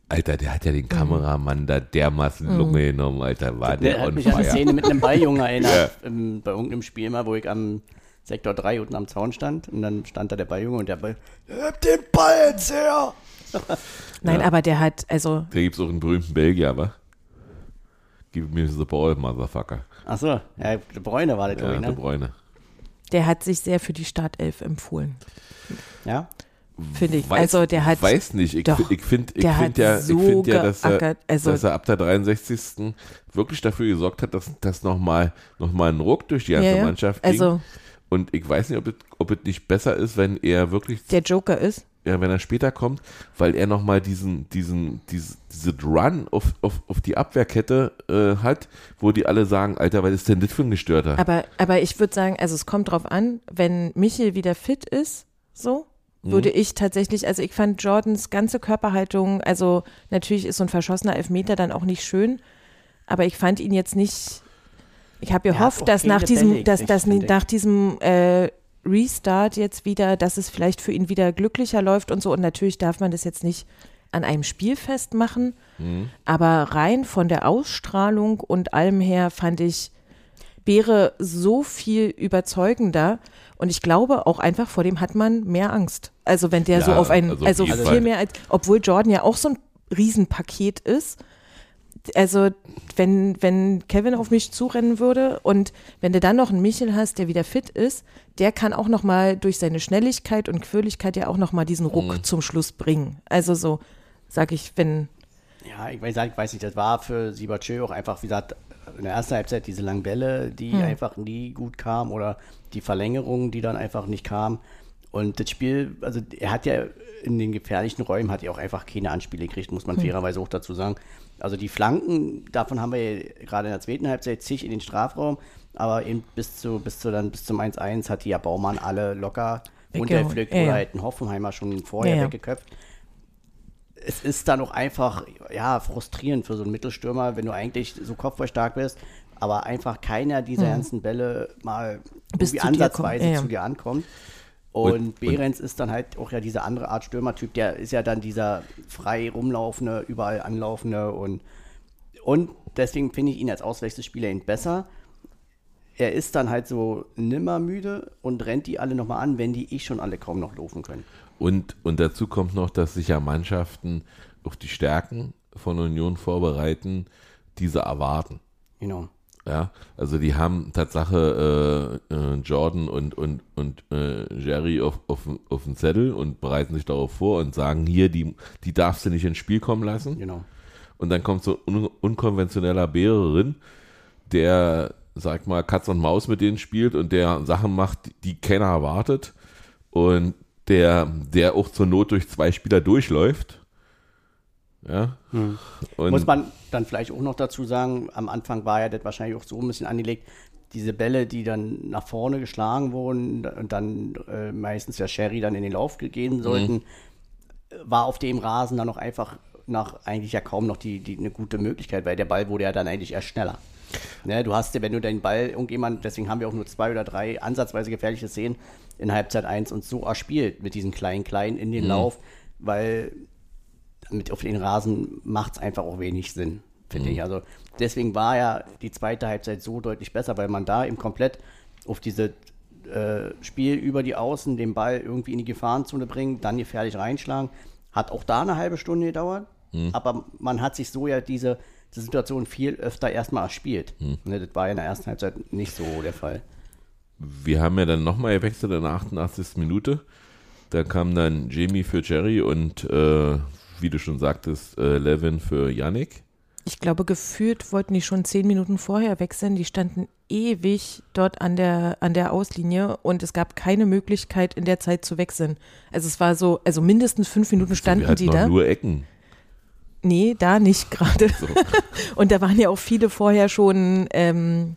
Alter, der hat ja den Kameramann da dermaßen Lunge genommen, Alter, war der, Der hat mich an eine. Szene mit einem Balljunge erinnert, im, bei irgendeinem Spiel mal, wo ich am Sektor 3 unten am Zaun stand und dann stand da der Balljunge und der Ball, "Hab den Ball jetzt her! Nein, Ja. aber der hat, also Da gibt es auch einen berühmten Belgier, aber Give me the ball, Motherfucker. Achso, ja, der Bräune war der, glaub Ja, ich, der ne? Bräune. der hat sich sehr für die Startelf empfohlen, Ja? finde ich. Weiß, also der hat, weiß nicht. Ich, Doch, ich finde ich find ja, so ich find ja dass, er, also- dass er ab der 63. wirklich dafür gesorgt hat, dass, dass nochmal noch mal ein Ruck durch die ganze Ja, ja. Mannschaft ging. Also- Und ich weiß nicht, ob es, ob es nicht besser ist, wenn er wirklich der Joker ist. Ja, wenn er später kommt, weil er nochmal diesen, diesen, diese, diese Run auf, auf, auf die Abwehrkette äh, hat, wo die alle sagen, Alter, was ist denn das für ein Gestörter? Aber, aber ich würde sagen, also es kommt drauf an, wenn Michel wieder fit ist, so, Mhm. würde ich tatsächlich, also ich fand Jordans ganze Körperhaltung, also natürlich ist so ein verschossener Elfmeter dann auch nicht schön, aber ich fand ihn jetzt nicht, ich habe gehofft, dass nach diesem, dass, dass nach diesem äh, Restart jetzt wieder, dass es vielleicht für ihn wieder glücklicher läuft und so und natürlich darf man das jetzt nicht an einem Spiel festmachen, Mhm. aber rein von der Ausstrahlung und allem her fand ich Beere so viel überzeugender und ich glaube auch einfach vor dem hat man mehr Angst. Also wenn der Ja, so auf ein, also also, viel Fall. mehr als, obwohl Jordan ja auch so ein Riesenpaket ist. Also wenn, wenn Kevin auf mich zurennen würde und wenn du dann noch einen Michel hast, der wieder fit ist, der kann auch noch mal durch seine Schnelligkeit und Quirligkeit ja auch noch mal diesen Ruck Mhm. zum Schluss bringen. Also so, sag ich, wenn, Ja, ich weiß, ich weiß nicht, das war für Sibachö auch einfach, wie gesagt, in der ersten Halbzeit diese langen Bälle, die Hm. einfach nie gut kamen oder die Verlängerungen, die dann einfach nicht kamen. Und das Spiel, also er hat ja in den gefährlichen Räumen hat er auch einfach keine Anspiele gekriegt, muss man Hm. fairerweise auch dazu sagen. Also die Flanken, davon haben wir ja gerade in der zweiten Halbzeit zig in den Strafraum, aber eben bis zu, bis zu dann bis zum 1-1 hat die ja Baumann alle locker Weggehauen. runtergepflückt Ja, oder halt ein Hoffenheimer schon vorher Ja, weggeköpft es ist dann auch einfach, ja, frustrierend für so einen Mittelstürmer, wenn du eigentlich so kopfballstark bist, aber einfach keiner dieser ganzen Bälle mal. Bis irgendwie zu dir ansatzweise ja. zu dir ankommt. Und, Und- Behrens ist dann halt auch ja diese andere Art Stürmertyp, der ist ja dann dieser frei rumlaufende, überall anlaufende und, und deswegen finde ich ihn als Auswechselspieler eben besser. Er ist dann halt so nimmer müde und rennt die alle nochmal an, wenn die ich schon alle kaum noch laufen können. Und, und dazu kommt noch, dass sich ja Mannschaften auf die Stärken von Union vorbereiten, diese erwarten. Genau. Ja, also die haben Tatsache äh, äh, Jordan und, und, und äh, Jerry auf, auf, auf den Zettel und bereiten sich darauf vor und sagen, hier, die, die darfst du nicht ins Spiel kommen lassen. Genau. Und dann kommt so ein un unkonventioneller Bärerin, der, sag mal, Katz und Maus mit denen spielt und der Sachen macht, die keiner erwartet. Und der, der auch zur Not durch zwei Spieler durchläuft. Ja. Und Hm. Muss man dann vielleicht auch noch dazu sagen, am Anfang war ja das wahrscheinlich auch so ein bisschen angelegt, diese Bälle, die dann nach vorne geschlagen wurden und dann äh, meistens ja Sherry dann in den Lauf gehen sollten, war auf dem Rasen dann noch einfach nach eigentlich ja kaum noch die, die eine gute Möglichkeit, weil der Ball wurde ja dann eigentlich erst schneller. Ne, du hast ja, wenn du deinen Ball irgendjemand, deswegen haben wir auch nur zwei oder drei ansatzweise gefährliche Szenen in Halbzeit 1 und so erspielt mit diesen kleinen, kleinen in den Lauf, weil mit auf den Rasen macht es einfach auch wenig Sinn, finde ich. Also deswegen war ja die zweite Halbzeit so deutlich besser, weil man da eben komplett auf diese äh, Spiel über die Außen den Ball irgendwie in die Gefahrenzone bringen, dann gefährlich reinschlagen. Hat auch da eine halbe Stunde gedauert, aber man hat sich so ja diese, diese Situation viel öfter erstmal erspielt. Ne, das war ja in der ersten Halbzeit nicht so der Fall. wir haben ja dann nochmal gewechselt in der 88. Minute. Da kam dann Jamie für Jerry und äh, wie du schon sagtest, äh, Levin für Yannick. Ich glaube, gefühlt wollten die schon zehn Minuten vorher wechseln. Die standen ewig dort an der, an der Auslinie und es gab keine Möglichkeit, in der Zeit zu wechseln. Also es war so, also mindestens fünf Minuten standen wir hatten die da. nur Ecken. Nee, da nicht gerade. Und da waren ja auch viele vorher schon, ähm,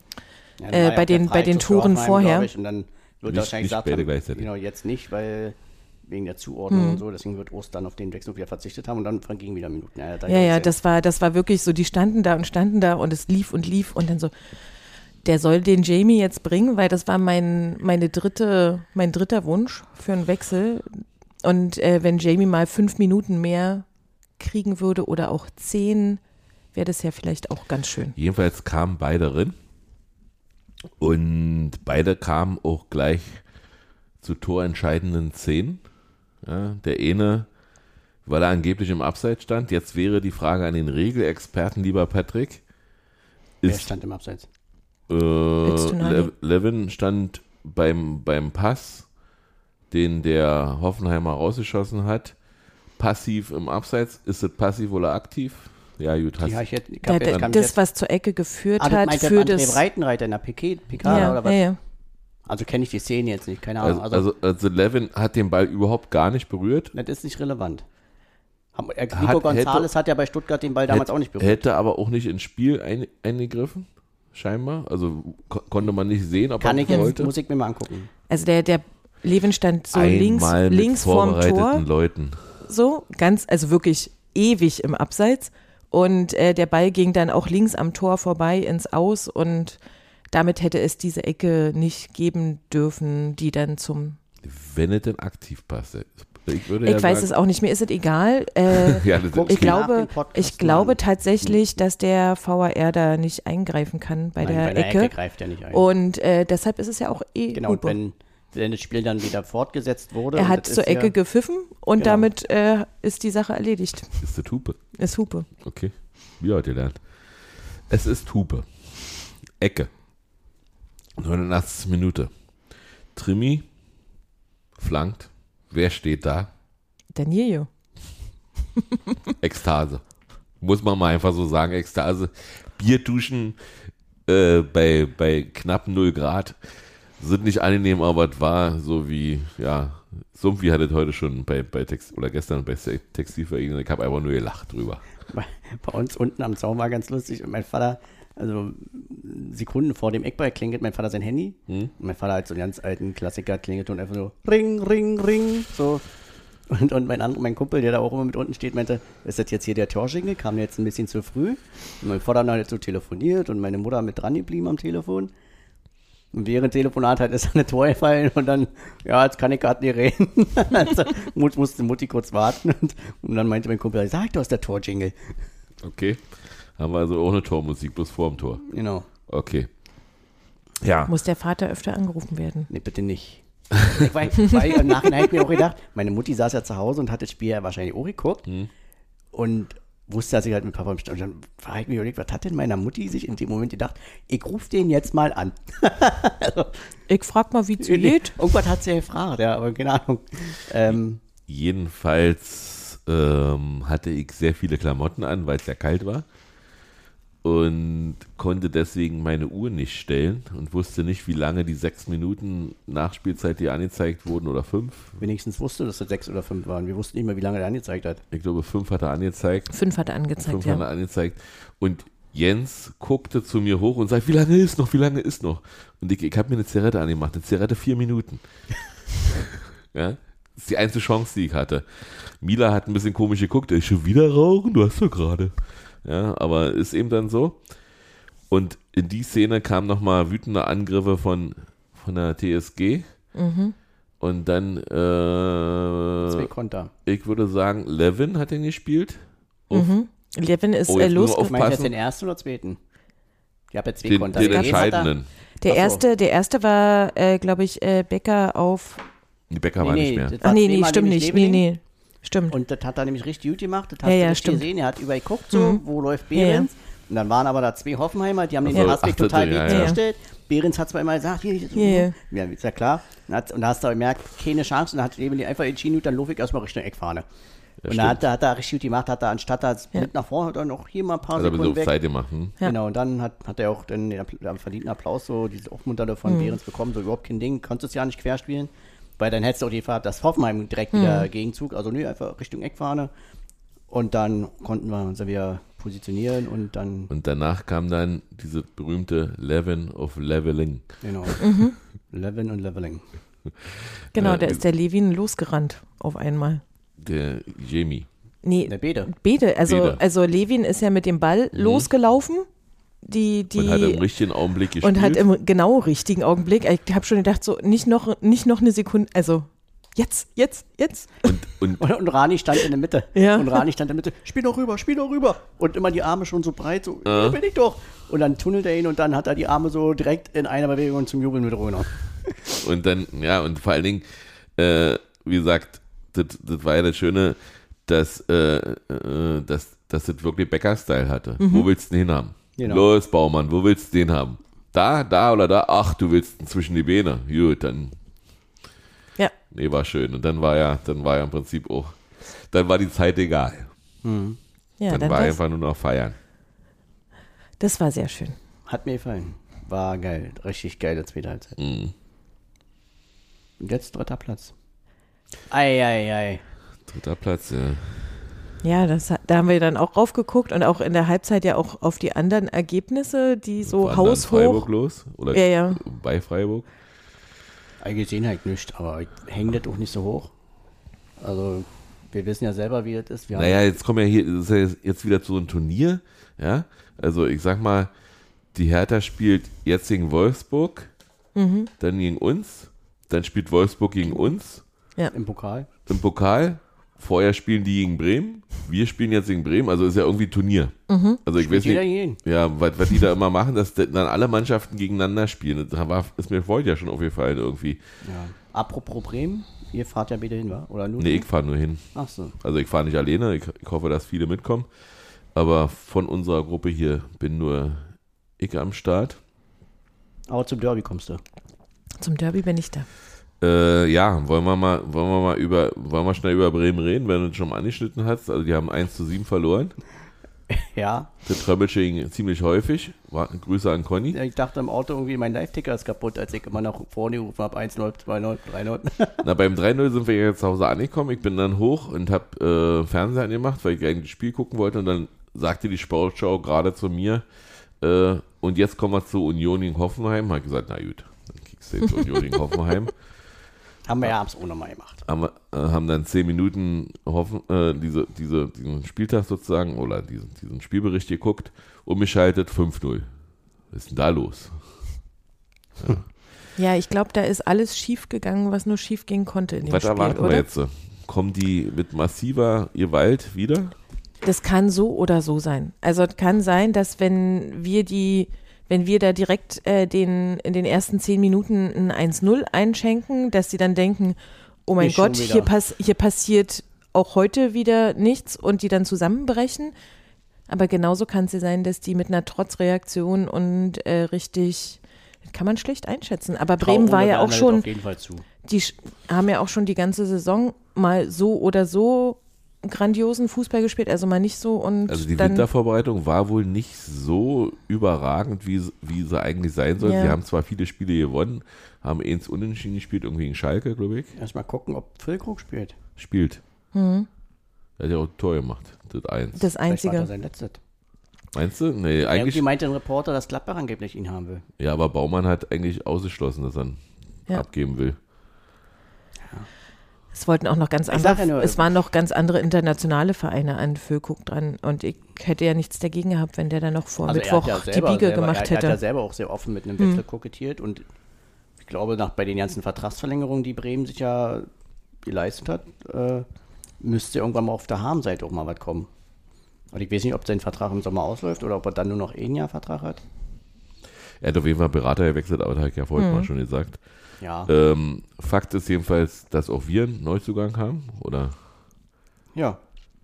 Ja, Äh, ja bei den- bei den Toren vorher. Ich, und dann wird Nicht- wahrscheinlich nicht gesagt, haben, gleichzeitig. genau, jetzt nicht, weil wegen der Zuordnung Hm. und so, deswegen wird Ost dann auf den Wechsel wieder verzichtet haben und dann vergingen wieder Minuten. Ja, da ja, ja, das war, das war wirklich so, die standen da und standen da und es lief und lief und dann so, der soll den Jamie jetzt bringen, weil das war mein, meine dritte, mein dritter Wunsch für einen Wechsel. Und äh, wenn Jamie mal fünf Minuten mehr kriegen würde oder auch zehn, wäre das ja vielleicht auch ganz schön. Jedenfalls kamen beide rein. Und beide kamen auch gleich zu torentscheidenden Szenen. Ja, der eine weil er angeblich im Abseits stand. Jetzt wäre die Frage an den Regelexperten, lieber Patrick. Wer Ist, stand im Abseits? äh. Le Levin stand beim, beim Pass, den der Hoffenheimer rausgeschossen hat, passiv im Abseits. Ist es passiv oder aktiv? Ja, gut, hast Ja, ich hätte, ich Da, jetzt, kann das, jetzt, was zur Ecke geführt ah, das hat, für das. Breitenreiter in der Piquet, Picard Ja, oder was? ja, ja. Also kenne ich die Szene jetzt nicht, keine Ahnung. Also, also, also Levin hat den Ball überhaupt gar nicht berührt. das ist nicht relevant. Äh, Nico Hat- González hat ja bei Stuttgart den Ball damals hätte, auch nicht berührt. Hätte aber auch nicht ins Spiel ein, eingegriffen, scheinbar. Also ko konnte man nicht sehen, ob Kann er ich jetzt, wollte. muss ich mir mal angucken. Also der, der Levin stand so links, Einmal mit links vorm vorbereiteten Tor, Leuten. so ganz, also wirklich ewig im Abseits. Und äh, der Ball ging dann auch links am Tor vorbei ins Aus und damit hätte es diese Ecke nicht geben dürfen, die dann zum. Wenn es denn aktiv passt. Ich, würde Ich ja weiß sagen, es auch nicht, mir ist es egal. Äh, Ja, das ich glaube, ich glaube tatsächlich, dass der VAR da nicht eingreifen kann bei, Nein, der, bei der Ecke. Ecke greift er nicht ein. Und äh, deshalb ist es ja auch eh genau, und Hupe. wenn, wenn das Spiel dann wieder fortgesetzt wurde. Er hat das zur Ecke ja, gepfiffen und Genau. damit äh, ist die Sache erledigt. ist der Hupe. Ist Hupe. Okay. Wie heute gelernt. Es ist Hupe. Ecke. 89. Minute. Trimi flankt. Wer steht da? Danilo. Ekstase. Muss man mal einfach so sagen, Ekstase. Bierduschen äh, bei, bei knapp 0 Grad sind nicht angenehm, aber es war so wie, ja, so wie hattet heute schon bei, bei Text oder gestern bei Textilvereinigung. Ich habe einfach nur gelacht drüber. bei, bei uns unten am Zaun war ganz lustig. Und mein Vater, also Sekunden vor dem Eckball klingelt mein Vater sein Handy. Hm? Und mein Vater hat so einen ganz alten Klassiker klingelt und einfach so Ring, Ring, Ring. So. Und, und mein, anderer, mein Kumpel, der da auch immer mit unten steht, meinte, ist das jetzt hier der Torschinkel? Kam jetzt ein bisschen zu früh? Und mein Vater hat halt so telefoniert und meine Mutter mit dran geblieben am Telefon. Und während Telefonat hat ist eine Tor gefallen und dann, ja, jetzt kann ich gerade nicht reden. also, musste Mutti kurz warten und, und dann meinte mein Kumpel, sag doch, ist der Torjingle. Okay. Haben wir also ohne Tormusik, bloß vorm Tor. Genau. Okay. Ja. Muss der Vater öfter angerufen werden. Nee, bitte nicht. Ich war, weil im Nachhinein habe ich mir auch gedacht, meine Mutti saß ja zu Hause und hat das Spiel ja wahrscheinlich auch geguckt und wusste, dass ich halt mit Papa im Stand und dann war ich mir überlegt, was hat denn meiner Mutti sich in dem Moment gedacht? Ich rufe den jetzt mal an. Ich frag mal, wie es geht. Irgendwas hat sie ja gefragt, ja, aber keine Ahnung. Ähm, Jedenfalls ähm, hatte ich sehr viele Klamotten an, weil es ja kalt war. Und konnte deswegen meine Uhr nicht stellen und wusste nicht, wie lange die sechs Minuten Nachspielzeit hier angezeigt wurden oder fünf. wenigstens wusste, dass es sechs oder fünf waren. Wir wussten nicht mehr, wie lange der angezeigt hat. Ich glaube, fünf hat er angezeigt. Fünf hat er angezeigt, Fünf hat er ja. angezeigt. Und Jens guckte zu mir hoch und sagt, wie lange ist noch, wie lange ist noch? Und ich, ich habe mir eine Zigarette angemacht, eine Zigarette vier Minuten. ja, das ist die einzige Chance, die ich hatte. Mila hat ein bisschen komisch geguckt, ich schon wieder rauchen, du hast doch gerade. Ja, aber ist eben dann so. Und in die Szene kamen nochmal wütende Angriffe von, von der TSG. Mhm. Und dann, Zwei äh, Konter. ich würde sagen, Levin hat den gespielt. Auf Mhm. Levin ist Oh, äh, jetzt los. Meinst du jetzt den ersten oder zweiten? Ich habe ja zwei den, Konter. den Den entscheidenden. Der erste, der erste war, äh, glaube ich, äh, Becker auf. Die Bäcker Nee, war nee, nicht mehr. Ah, nee, nee, stimmt nicht. Nee, nee. Stimmt. Und das hat er nämlich richtig gut gemacht. Das hast Ja, du ja, richtig stimmt. gesehen. Er hat überall geguckt, so, Mhm. wo läuft Ja, ja. Behrens. Und dann waren aber da zwei Hoffenheimer, die haben den so, ach, das total ja, ja, ja. gestellt. Behrens hat zwar immer gesagt, hier, hier, Ja, ja, ist ja klar. Und, hat, und da hast du gemerkt, keine Chance. Und dann hat Leveling einfach entschieden, dann laufe ich erstmal Richtung Eckfahne. und stimmt. dann hat, er- hat er richtig gut gemacht, hat er anstatt da Ja. mit nach vorne, hat er noch hier mal ein paar Also Sekunden auf weg. Zeit gemacht. Hm? Ja. Genau, und dann hat, hat er auch den, den verdienten Applaus, so diese Aufmunternde von Behrens bekommen, so überhaupt kein Ding, konntest es ja nicht querspielen, weil dann hättest du auch die Fahrt, dass Hoffenheim direkt wieder Gegenzug, also nö, einfach Richtung Eckfahne und dann konnten wir uns wieder positionieren und dann, Und danach kam dann diese berühmte Levin of Leveling. genau, Mhm. Levin und Leveling. Genau, Ja, da ist der Levin losgerannt auf einmal. Der Jamie. Nee, Der Bede. Bede. Also, Bede. also Levin ist ja mit dem Ball losgelaufen. Die, die, Und hat im richtigen Augenblick gespielt. und hat im genau richtigen Augenblick, ich habe schon gedacht, so nicht noch, nicht noch eine Sekunde, also jetzt, jetzt, jetzt. und, und Und, und Rani stand in der Mitte. Ja. Und Rani stand in der Mitte, spiel doch rüber, spiel doch rüber. Und immer die Arme schon so breit, so, Ja. hier bin ich doch. Und dann tunnelt er ihn und dann hat er die Arme so direkt in einer Bewegung zum Jubeln mit Röner. Und dann, ja, und vor allen Dingen, äh, wie gesagt, das, das war ja das Schöne, dass, äh, äh, dass, dass das wirklich Bäcker-Style hatte. Wo willst du den hinhaben? Genau. Los, Baumann, wo willst du den haben? Da, da oder da? Ach, du willst ihn zwischen die Beine. Gut, dann. Ja. Nee, war schön. Und dann war ja, dann war ja im Prinzip auch, dann war die Zeit egal. Ja, dann, dann war einfach nur noch feiern. das war sehr schön. Hat mir gefallen. War geil. Richtig geile zweite Halbzeit. Mhm. Und jetzt dritter Platz. Ei, ei, ei. Dritter Platz, ja. Ja, das, da haben wir dann auch raufgeguckt und auch in der Halbzeit ja auch auf die anderen Ergebnisse, die so War dann Freiburg haushoch. los? Oder Ja, ja. bei Freiburg? Ich gesehen halt nicht, aber ich hänge das auch nicht so hoch. Also, wir wissen ja selber, wie das ist. Wir Naja, jetzt kommen ja hier, das ist ja jetzt- wieder so ein Turnier, ja. Also ich sag mal, die Hertha spielt jetzt gegen Wolfsburg, Mhm. dann gegen uns, dann spielt Wolfsburg gegen uns haben im Pokal. im Pokal. Vorher spielen die gegen Bremen, wir spielen jetzt gegen Bremen, also ist ja irgendwie Turnier. Mhm. Also ich weiß Jeder nicht, jeden. ja, was, was die da immer machen, dass dann alle Mannschaften gegeneinander spielen. Das war, ist mir vorhin ja schon aufgefallen irgendwie. Ja. Apropos Bremen, ihr fahrt ja wieder hin, wa? Oder nur? Nee, ich fahre nur hin. Ach so. Also ich fahre nicht alleine, ich, ich hoffe, dass viele mitkommen. Aber von unserer Gruppe hier bin nur ich am Start. Aber zum Derby kommst du. Zum Derby bin ich da. Äh, ja, wollen wir mal, wollen wir mal über, wollen wir schnell über Bremen reden, wenn du es schon mal angeschnitten hast. Also die haben 1 zu 7 verloren. Ja. Der Troubleshooting ziemlich häufig. War, Grüße an Conny. Ich dachte im Auto irgendwie, mein Live-Ticker ist kaputt, als ich immer nach vorne gerufen habe. 1-0, 2-0, 3-0. Na, beim 3-0 sind wir jetzt zu Hause angekommen. Ich bin dann hoch und habe äh, Fernseher angemacht, weil ich eigentlich das Spiel gucken wollte. Und dann sagte die Sportschau gerade zu mir, äh, und jetzt kommen wir zu Union gegen Hoffenheim. Habe ich gesagt, na gut, dann kriegst du jetzt Union gegen Hoffenheim. Haben wir ja abends auch nochmal gemacht. Haben, wir- äh, haben dann zehn Minuten hoffen, äh, diese, diese, diesen Spieltag sozusagen oder diesen, diesen Spielbericht geguckt, umgeschaltet, 5-0. Was ist denn da los? Ja, ich glaube, da ist alles schief gegangen, was nur schief gehen konnte in dem Was Spiel, erwarten oder? wir jetzt? Kommen die mit massiver Gewalt wieder? Das kann so oder so sein. Also es kann sein, dass wenn wir die, wenn wir da direkt äh, den, in den ersten zehn Minuten ein 1-0 einschenken, dass sie dann denken, oh mein Nicht Gott, hier, pass, hier passiert auch heute wieder nichts und die dann zusammenbrechen. Aber genauso kann es ja sein, dass die mit einer Trotzreaktion und äh, richtig, das kann man schlecht einschätzen. Aber Bremen war ja auch schon, die haben ja auch schon die ganze Saison mal so oder so grandiosen Fußball gespielt, also mal nicht so und Also die dann, Wintervorbereitung war wohl nicht so überragend, wie, sie- wie sie eigentlich sein soll. Ja. Sie haben zwar viele Spiele gewonnen, haben eins unentschieden gespielt, irgendwie gegen Schalke, glaube ich. Erstmal gucken, ob Füllkrug spielt. Spielt. Mhm. Er hat ja auch ein Tor gemacht. Das eins. das Einzige. das sein letztes. Meinst du? Nee, Irgendwie eigentlich. meinte ein Reporter, dass Gladbach angeblich ihn haben will. Ja, aber Baumann hat eigentlich ausgeschlossen, dass er ihn Ja. abgeben will. Es wollten auch noch ganz andere, ja es waren noch ganz andere internationale Vereine an Füllkrug dran und ich hätte ja nichts dagegen gehabt, wenn der dann noch vor Also Mittwoch ja die selber, Biege selber, gemacht er, er hat hätte. Hm. ja selber auch sehr offen mit einem Wechsel kokettiert und ich glaube, nach bei den ganzen Vertragsverlängerungen, die Bremen sich ja geleistet hat, äh, müsste irgendwann mal auf der Harmseite auch mal was kommen. Und ich weiß nicht, ob sein Vertrag im Sommer ausläuft oder ob er dann nur noch ein Jahr Vertrag hat. Er hat auf jeden Fall Berater gewechselt, aber das habe ich ja vorhin Mhm. mal schon gesagt. Ja, Ähm, Fakt ist jedenfalls, dass auch wir einen Neuzugang haben. Oder ja.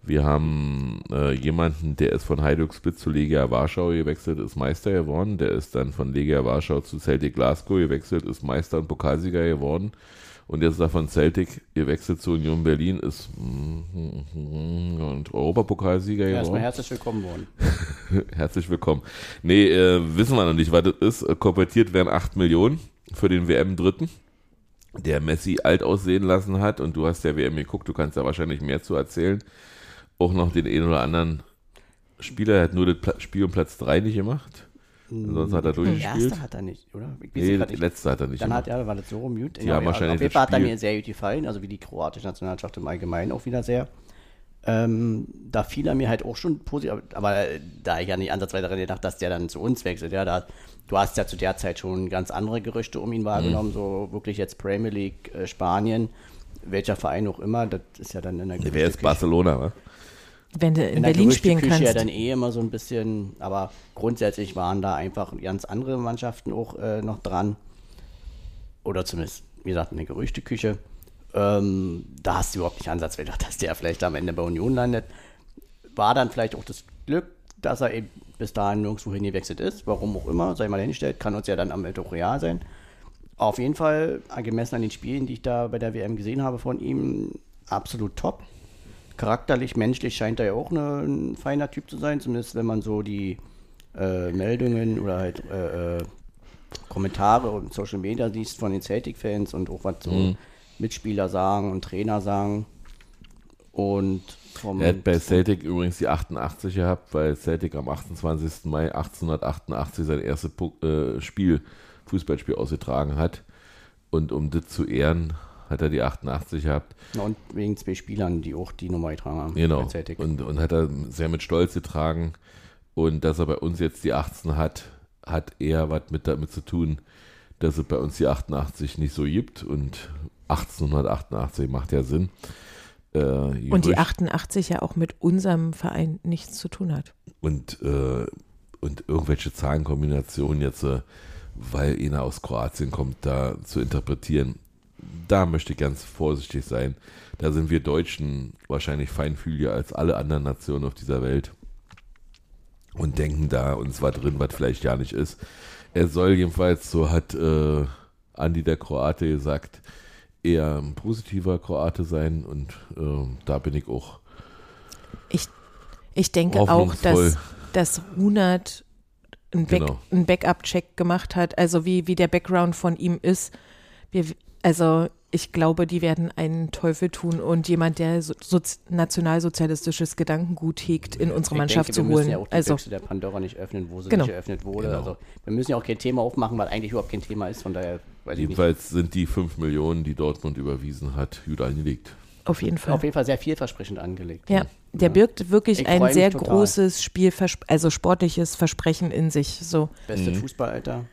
wir haben äh, jemanden, der ist von Hajduk Split zu Legia Warschau gewechselt, ist Meister geworden. Der ist dann von Legia Warschau zu Celtic Glasgow gewechselt, ist Meister und Pokalsieger geworden. Und jetzt ist er von Celtic gewechselt zu Union Berlin, ist mm, und Europapokalsieger Erstmal geworden. herzlich willkommen worden. Herzlich willkommen. Nee, äh, wissen wir noch nicht, was das ist. Äh, Konvertiert werden 8 Millionen für den WM-Dritten, der Messi alt aussehen lassen hat. Und du hast ja WM geguckt, du kannst da wahrscheinlich mehr zu erzählen. Auch noch den einen oder anderen Spieler, er hat nur das Spiel um Platz 3 nicht gemacht. Sonst hat er Der durchgespielt. erste hat er nicht, oder? Ich Nee, nicht. letzte hat er nicht Dann gemacht. hat er, war das so rum, gut. Die haben wahrscheinlich auf jeden Fall hat er mir sehr gut gefallen, also wie die kroatische Nationalmannschaft im Allgemeinen auch wieder sehr. Ähm, da fiel er mir halt auch schon positiv, aber da ich ja nicht ansatzweise daran gedacht, dass der dann zu uns wechselt, ja, da, du hast ja zu der Zeit schon ganz andere Gerüchte um ihn wahrgenommen, so wirklich jetzt Premier League, äh, Spanien, welcher Verein auch immer, das ist ja dann in der Wer ist Barcelona, wa? Wenn du in, in Berlin spielen Gerüchteküche kannst. ja dann eh immer so ein bisschen, aber grundsätzlich waren da einfach ganz andere Mannschaften auch äh, noch dran. Oder zumindest, wie gesagt, in der Gerüchteküche. Ähm, da hast du überhaupt nicht Ansatz gedacht, dass der vielleicht am Ende bei Union landet. War dann vielleicht auch das Glück, dass er eben bis dahin nirgendwo hingewechselt ist, warum auch immer, sei mal hingestellt, kann uns ja dann am Ende auch real sein. Auf jeden Fall, gemessen an den Spielen, die ich da bei der WM gesehen habe von ihm, absolut top. Charakterlich, menschlich scheint er ja auch ein feiner Typ zu sein, zumindest wenn man so die äh, Meldungen oder halt äh, äh Kommentare und Social Media siehst von den Celtic-Fans und auch was so mhm. Mitspieler sagen und Trainer sagen. Und vom er hat bei Celtic übrigens die 88 gehabt, weil Celtic am 28. Mai 1888 sein erstes äh, Spiel, Fußballspiel ausgetragen hat. Und um das zu ehren, hat er die 88 gehabt. und wegen zwei Spielern, die auch die Nummer getragen haben. Genau. Und, und hat er sehr mit Stolz getragen. Und dass er bei uns jetzt die 18 hat, hat eher was mit damit zu tun, dass es bei uns die 88 nicht so gibt. Und 1888 macht ja Sinn. Äh, und die 88 ja auch mit unserem Verein nichts zu tun hat. Und, äh, und irgendwelche Zahlenkombinationen jetzt, äh, weil einer aus Kroatien kommt, da zu interpretieren, da möchte ich ganz vorsichtig sein. Da sind wir Deutschen wahrscheinlich feinfühliger als alle anderen Nationen auf dieser Welt und denken da uns was drin, was vielleicht gar nicht ist. Er soll jedenfalls, so hat äh, Andi der Kroate gesagt, eher ein positiver Kroate sein und äh, da bin ich auch. Ich, ich denke auch, dass, dass Runert einen, Back, genau. Backup-Check gemacht hat, also wie, wie der Background von ihm ist. Wir, also ich glaube, die werden einen Teufel tun und jemand, der so, so nationalsozialistisches Gedankengut hegt, in unsere ich Mannschaft denke, zu holen. Wir müssen ja auch die also, Büchse der Pandora nicht öffnen, wo sie genau. nicht eröffnet wurde. Genau. Also wir müssen ja auch kein Thema aufmachen, weil eigentlich überhaupt kein Thema ist. Von daher Jedenfalls sind die 5 Millionen, die Dortmund überwiesen hat, gut angelegt. Auf jeden Fall. Auf jeden Fall sehr vielversprechend angelegt. Ja, der birgt wirklich ich ein sehr großes Spiel, also sportliches Versprechen in sich. So. Beste mhm. Fußballalter.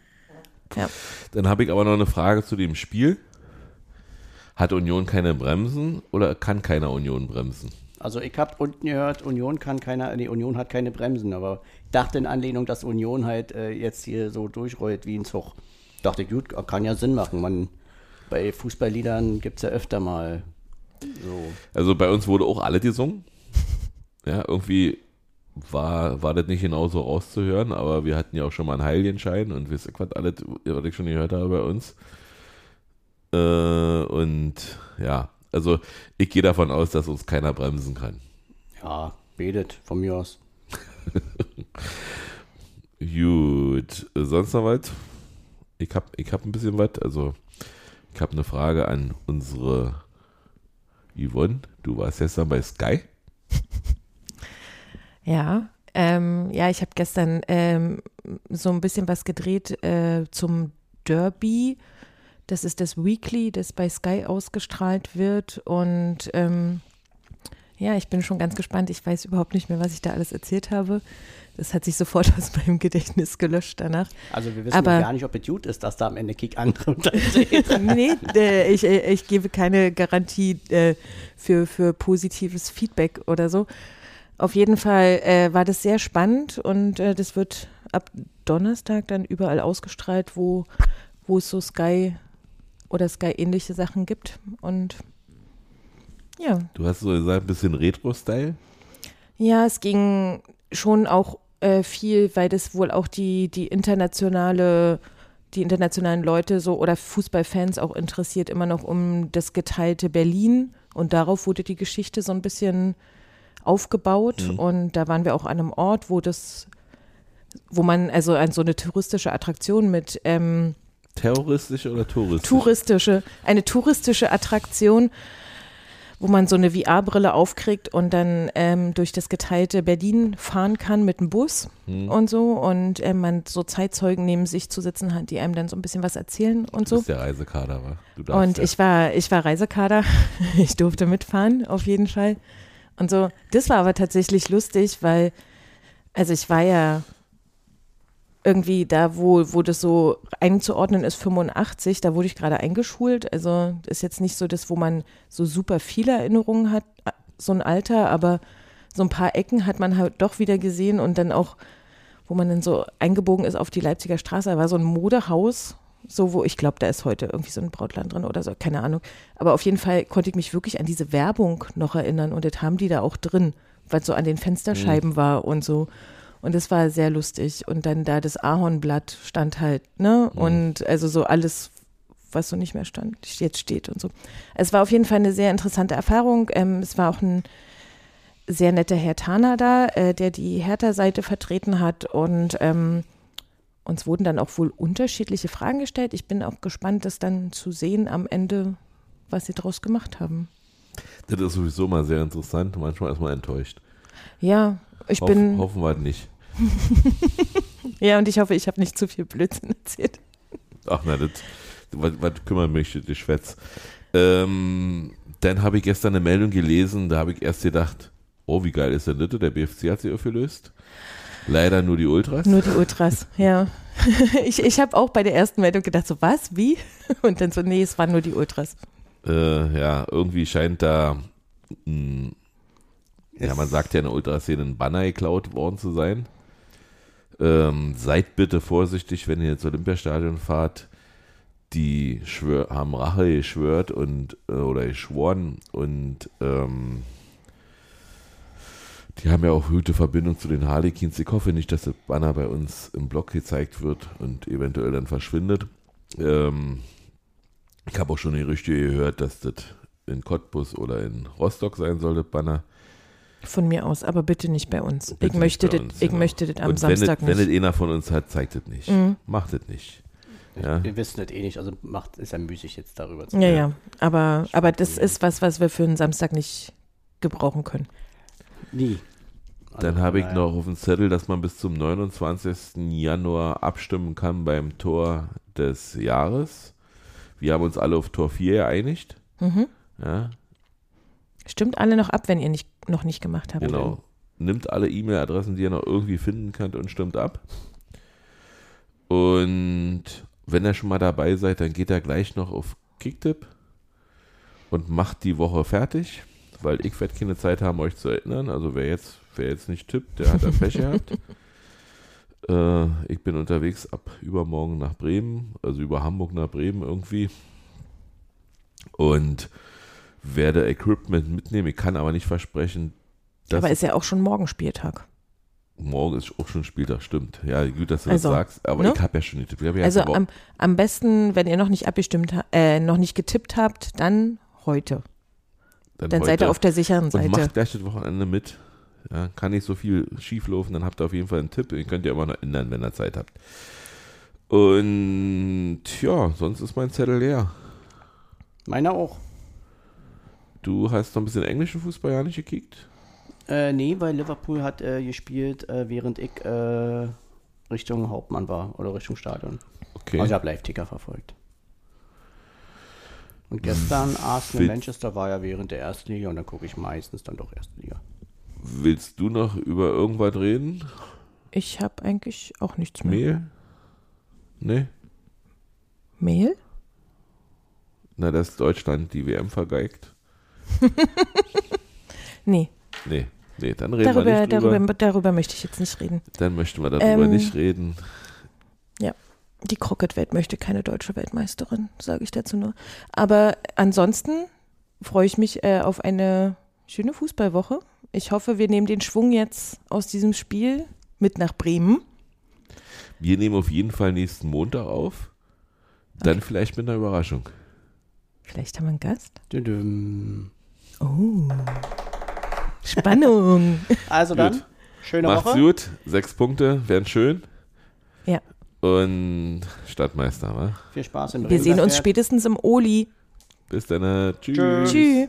Ja. Dann habe ich aber noch eine Frage zu dem Spiel. Hat Union keine Bremsen oder kann keiner Union bremsen? Also ich habe unten gehört, Union kann keiner, nee, Union hat keine Bremsen, aber dachte in Anlehnung, dass Union halt äh, jetzt hier so durchrollt wie ein Zug. Dachte ich, gut, kann ja Sinn machen. Man, bei Fußballliedern gibt es ja öfter mal so. Also bei uns wurde auch alle gesungen. Ja, irgendwie war, war das nicht genauso rauszuhören, aber wir hatten ja auch schon mal einen Heiligenschein und wisst ihr was, alles, was ich schon gehört habe bei uns. Äh, und ja, also ich gehe davon aus, dass uns keiner bremsen kann. Ja, betet von mir aus. Gut, sonst noch was? Ich habe ich hab ein bisschen was, also ich habe eine Frage an unsere Yvonne. Du warst gestern bei Sky? Ja, ähm, ja, ich habe gestern ähm, so ein bisschen was gedreht äh, zum Derby das ist das Weekly, das bei Sky ausgestrahlt wird. Und ähm, ja, ich bin schon ganz gespannt. Ich weiß überhaupt nicht mehr, was ich da alles erzählt habe. Das hat sich sofort aus meinem Gedächtnis gelöscht danach. Also wir wissen Aber, gar nicht, ob es gut ist, dass da am Ende Kick andere Nee, äh, ich, äh, ich gebe keine Garantie äh, für, für positives Feedback oder so. Auf jeden Fall äh, war das sehr spannend und das wird ab Donnerstag dann überall ausgestrahlt, wo, wo es so Sky oder Sky-ähnliche Sachen gibt. Und ja. Du hast so gesagt, ein bisschen Retro-Style? Ja, es ging schon auch äh, viel, weil das wohl auch die, die internationale, die internationalen Leute so oder Fußballfans auch interessiert, immer noch um das geteilte Berlin. Und darauf wurde die Geschichte so ein bisschen aufgebaut. Mhm. Und da waren wir auch an einem Ort, wo das, wo man, also an so eine touristische Attraktion mit ähm, Terroristische oder touristische? Touristische. Eine touristische Attraktion, wo man so eine VR-Brille aufkriegt und dann ähm, durch das geteilte Berlin fahren kann mit dem Bus hm. und so und äh, man so Zeitzeugen neben sich zu sitzen hat, die einem dann so ein bisschen was erzählen und du so. der Reisekader war. und ja. ich war, ich war Reisekader. ich durfte mitfahren auf jeden Fall. Und so, das war aber tatsächlich lustig, weil, also ich war ja irgendwie da, wo, wo das so einzuordnen ist, 85, da wurde ich gerade eingeschult. Also ist jetzt nicht so das, wo man so super viele Erinnerungen hat, so ein Alter, aber so ein paar Ecken hat man halt doch wieder gesehen und dann auch, wo man dann so eingebogen ist auf die Leipziger Straße, da war so ein Modehaus, so wo ich glaube, da ist heute irgendwie so ein Brautladen drin oder so, keine Ahnung. Aber auf jeden Fall konnte ich mich wirklich an diese Werbung noch erinnern und das haben die da auch drin, was so an den Fensterscheiben Mhm. war und so. Und das war sehr lustig. Und dann da das Ahornblatt stand halt, ne? Mhm. Und also so alles, was so nicht mehr stand, jetzt steht und so. Es war auf jeden Fall eine sehr interessante Erfahrung. Ähm, es war auch ein sehr netter Herr Tana da, äh, der die Hertha-Seite vertreten hat und ähm, uns wurden dann auch wohl unterschiedliche Fragen gestellt. Ich bin auch gespannt, das dann zu sehen am Ende, was sie draus gemacht haben. Das ist sowieso mal sehr interessant. Manchmal ist man enttäuscht. Ja, ich Hoff, bin, Hoffen wir nicht. ja, und ich hoffe, ich habe nicht zu viel Blödsinn erzählt. Ach na, das, was, was kümmert mich, die Schwätz. Ähm, dann habe ich gestern eine Meldung gelesen, da habe ich erst gedacht, oh, wie geil ist denn das? Der BFC hat sich aufgelöst. Leider nur die Ultras. Nur die Ultras, ja. Ich, ich habe auch bei der ersten Meldung gedacht, so was, wie? Und dann so, nee, es waren nur die Ultras. Äh, ja, irgendwie scheint da, mh, ja, man sagt ja in der Ultraszene ein Banner geklaut worden zu sein. Ähm, seid bitte vorsichtig, wenn ihr ins Olympiastadion fahrt. Die schwör, haben Rache geschwört und äh, oder geschworen und ähm, die haben ja auch gute Verbindung zu den Harlequins. Ich hoffe nicht, dass das Banner bei uns im Blog gezeigt wird und eventuell dann verschwindet. Ähm, ich habe auch schon die Gerüchte gehört, dass das in Cottbus oder in Rostock sein soll, das Banner. Von mir aus, aber bitte nicht bei uns. Bitte ich möchte, nicht das, ich genau. möchte das am Und Samstag wenn, es- wenn nicht. es einer von uns hat, zeigt es nicht. Mhm. Macht es nicht. Ja. Wir wissen das eh nicht, also macht, ist ja müßig jetzt darüber zu Ja, reden. ja, aber, aber das ist was, was wir für einen Samstag nicht gebrauchen können. Nie. Also Dann habe ich noch auf dem Zettel, dass man bis zum 29. Januar abstimmen kann beim Tor des Jahres. Wir haben uns alle auf Tor 4 geeinigt. Mhm. Ja, Stimmt alle noch ab, wenn ihr nicht, noch nicht gemacht habt. genau. Nimmt alle E-Mail-Adressen, die ihr noch irgendwie finden könnt und stimmt ab. Und wenn ihr schon mal dabei seid, dann geht er gleich noch auf Kicktip und macht die Woche fertig, weil ich werde keine Zeit haben, euch zu erinnern. Also wer jetzt, wer jetzt nicht tippt, der hat ein Pech gehabt. Äh, ich bin unterwegs ab übermorgen nach Bremen, also über Hamburg nach Bremen irgendwie. Und werde Equipment mitnehmen. Ich kann aber nicht versprechen, dass Aber ist ja auch schon morgen Spieltag. morgen ist auch schon Spieltag, stimmt. Ja, gut, dass du Also, das sagst, aber ne? ich habe ja schon getippt. Ja Also am, am besten, wenn ihr noch nicht abgestimmt habt, äh, noch nicht getippt habt, dann heute. Dann seid heute ihr auf der sicheren und Seite. macht gleich das Wochenende mit. Ja, kann nicht so viel schief laufen, dann habt ihr auf jeden Fall einen Tipp. Ihr könnt ja immer noch ändern, wenn ihr Zeit habt. Und ja, sonst ist mein Zettel leer. Meiner auch. Du hast noch ein bisschen englischen Fußball ja nicht gekickt? Äh, nee, weil Liverpool hat äh, gespielt, äh, während ich äh, Richtung Hauptmann war oder Richtung Stadion. Okay. Also ich habe Live-Ticker verfolgt. Und gestern Arsenal Will- Manchester war ja während der ersten Liga und dann gucke ich meistens dann doch erste Liga. Willst du noch über irgendwas reden? Ich habe eigentlich auch nichts mehr. Mehl? Nee? Mehl? Na, dass Deutschland die WM vergeigt? Nee, Nee. Nee, dann reden wir darüber, nicht drüber. darüber, darüber möchte ich jetzt nicht reden. Dann möchten wir darüber Ähm, nicht reden. Die Crockett-Welt möchte keine deutsche Weltmeisterin, sage ich dazu nur. Aber ansonsten freue ich mich äh, auf eine schöne Fußballwoche. Ich hoffe, wir nehmen den Schwung jetzt aus diesem Spiel mit nach Bremen. Wir nehmen auf jeden Fall nächsten Montag auf. Dann vielleicht mit einer Überraschung. Vielleicht haben wir einen Gast. Düdüm. Oh. Spannung. Also dann, Gut. schöne Macht's Woche. gut. Sechs Punkte wären schön. Ja. Und Stadtmeister, wa? Viel Spaß in Wir sehen uns spätestens im Oli. Bis dann. Tschüss. Tschüss.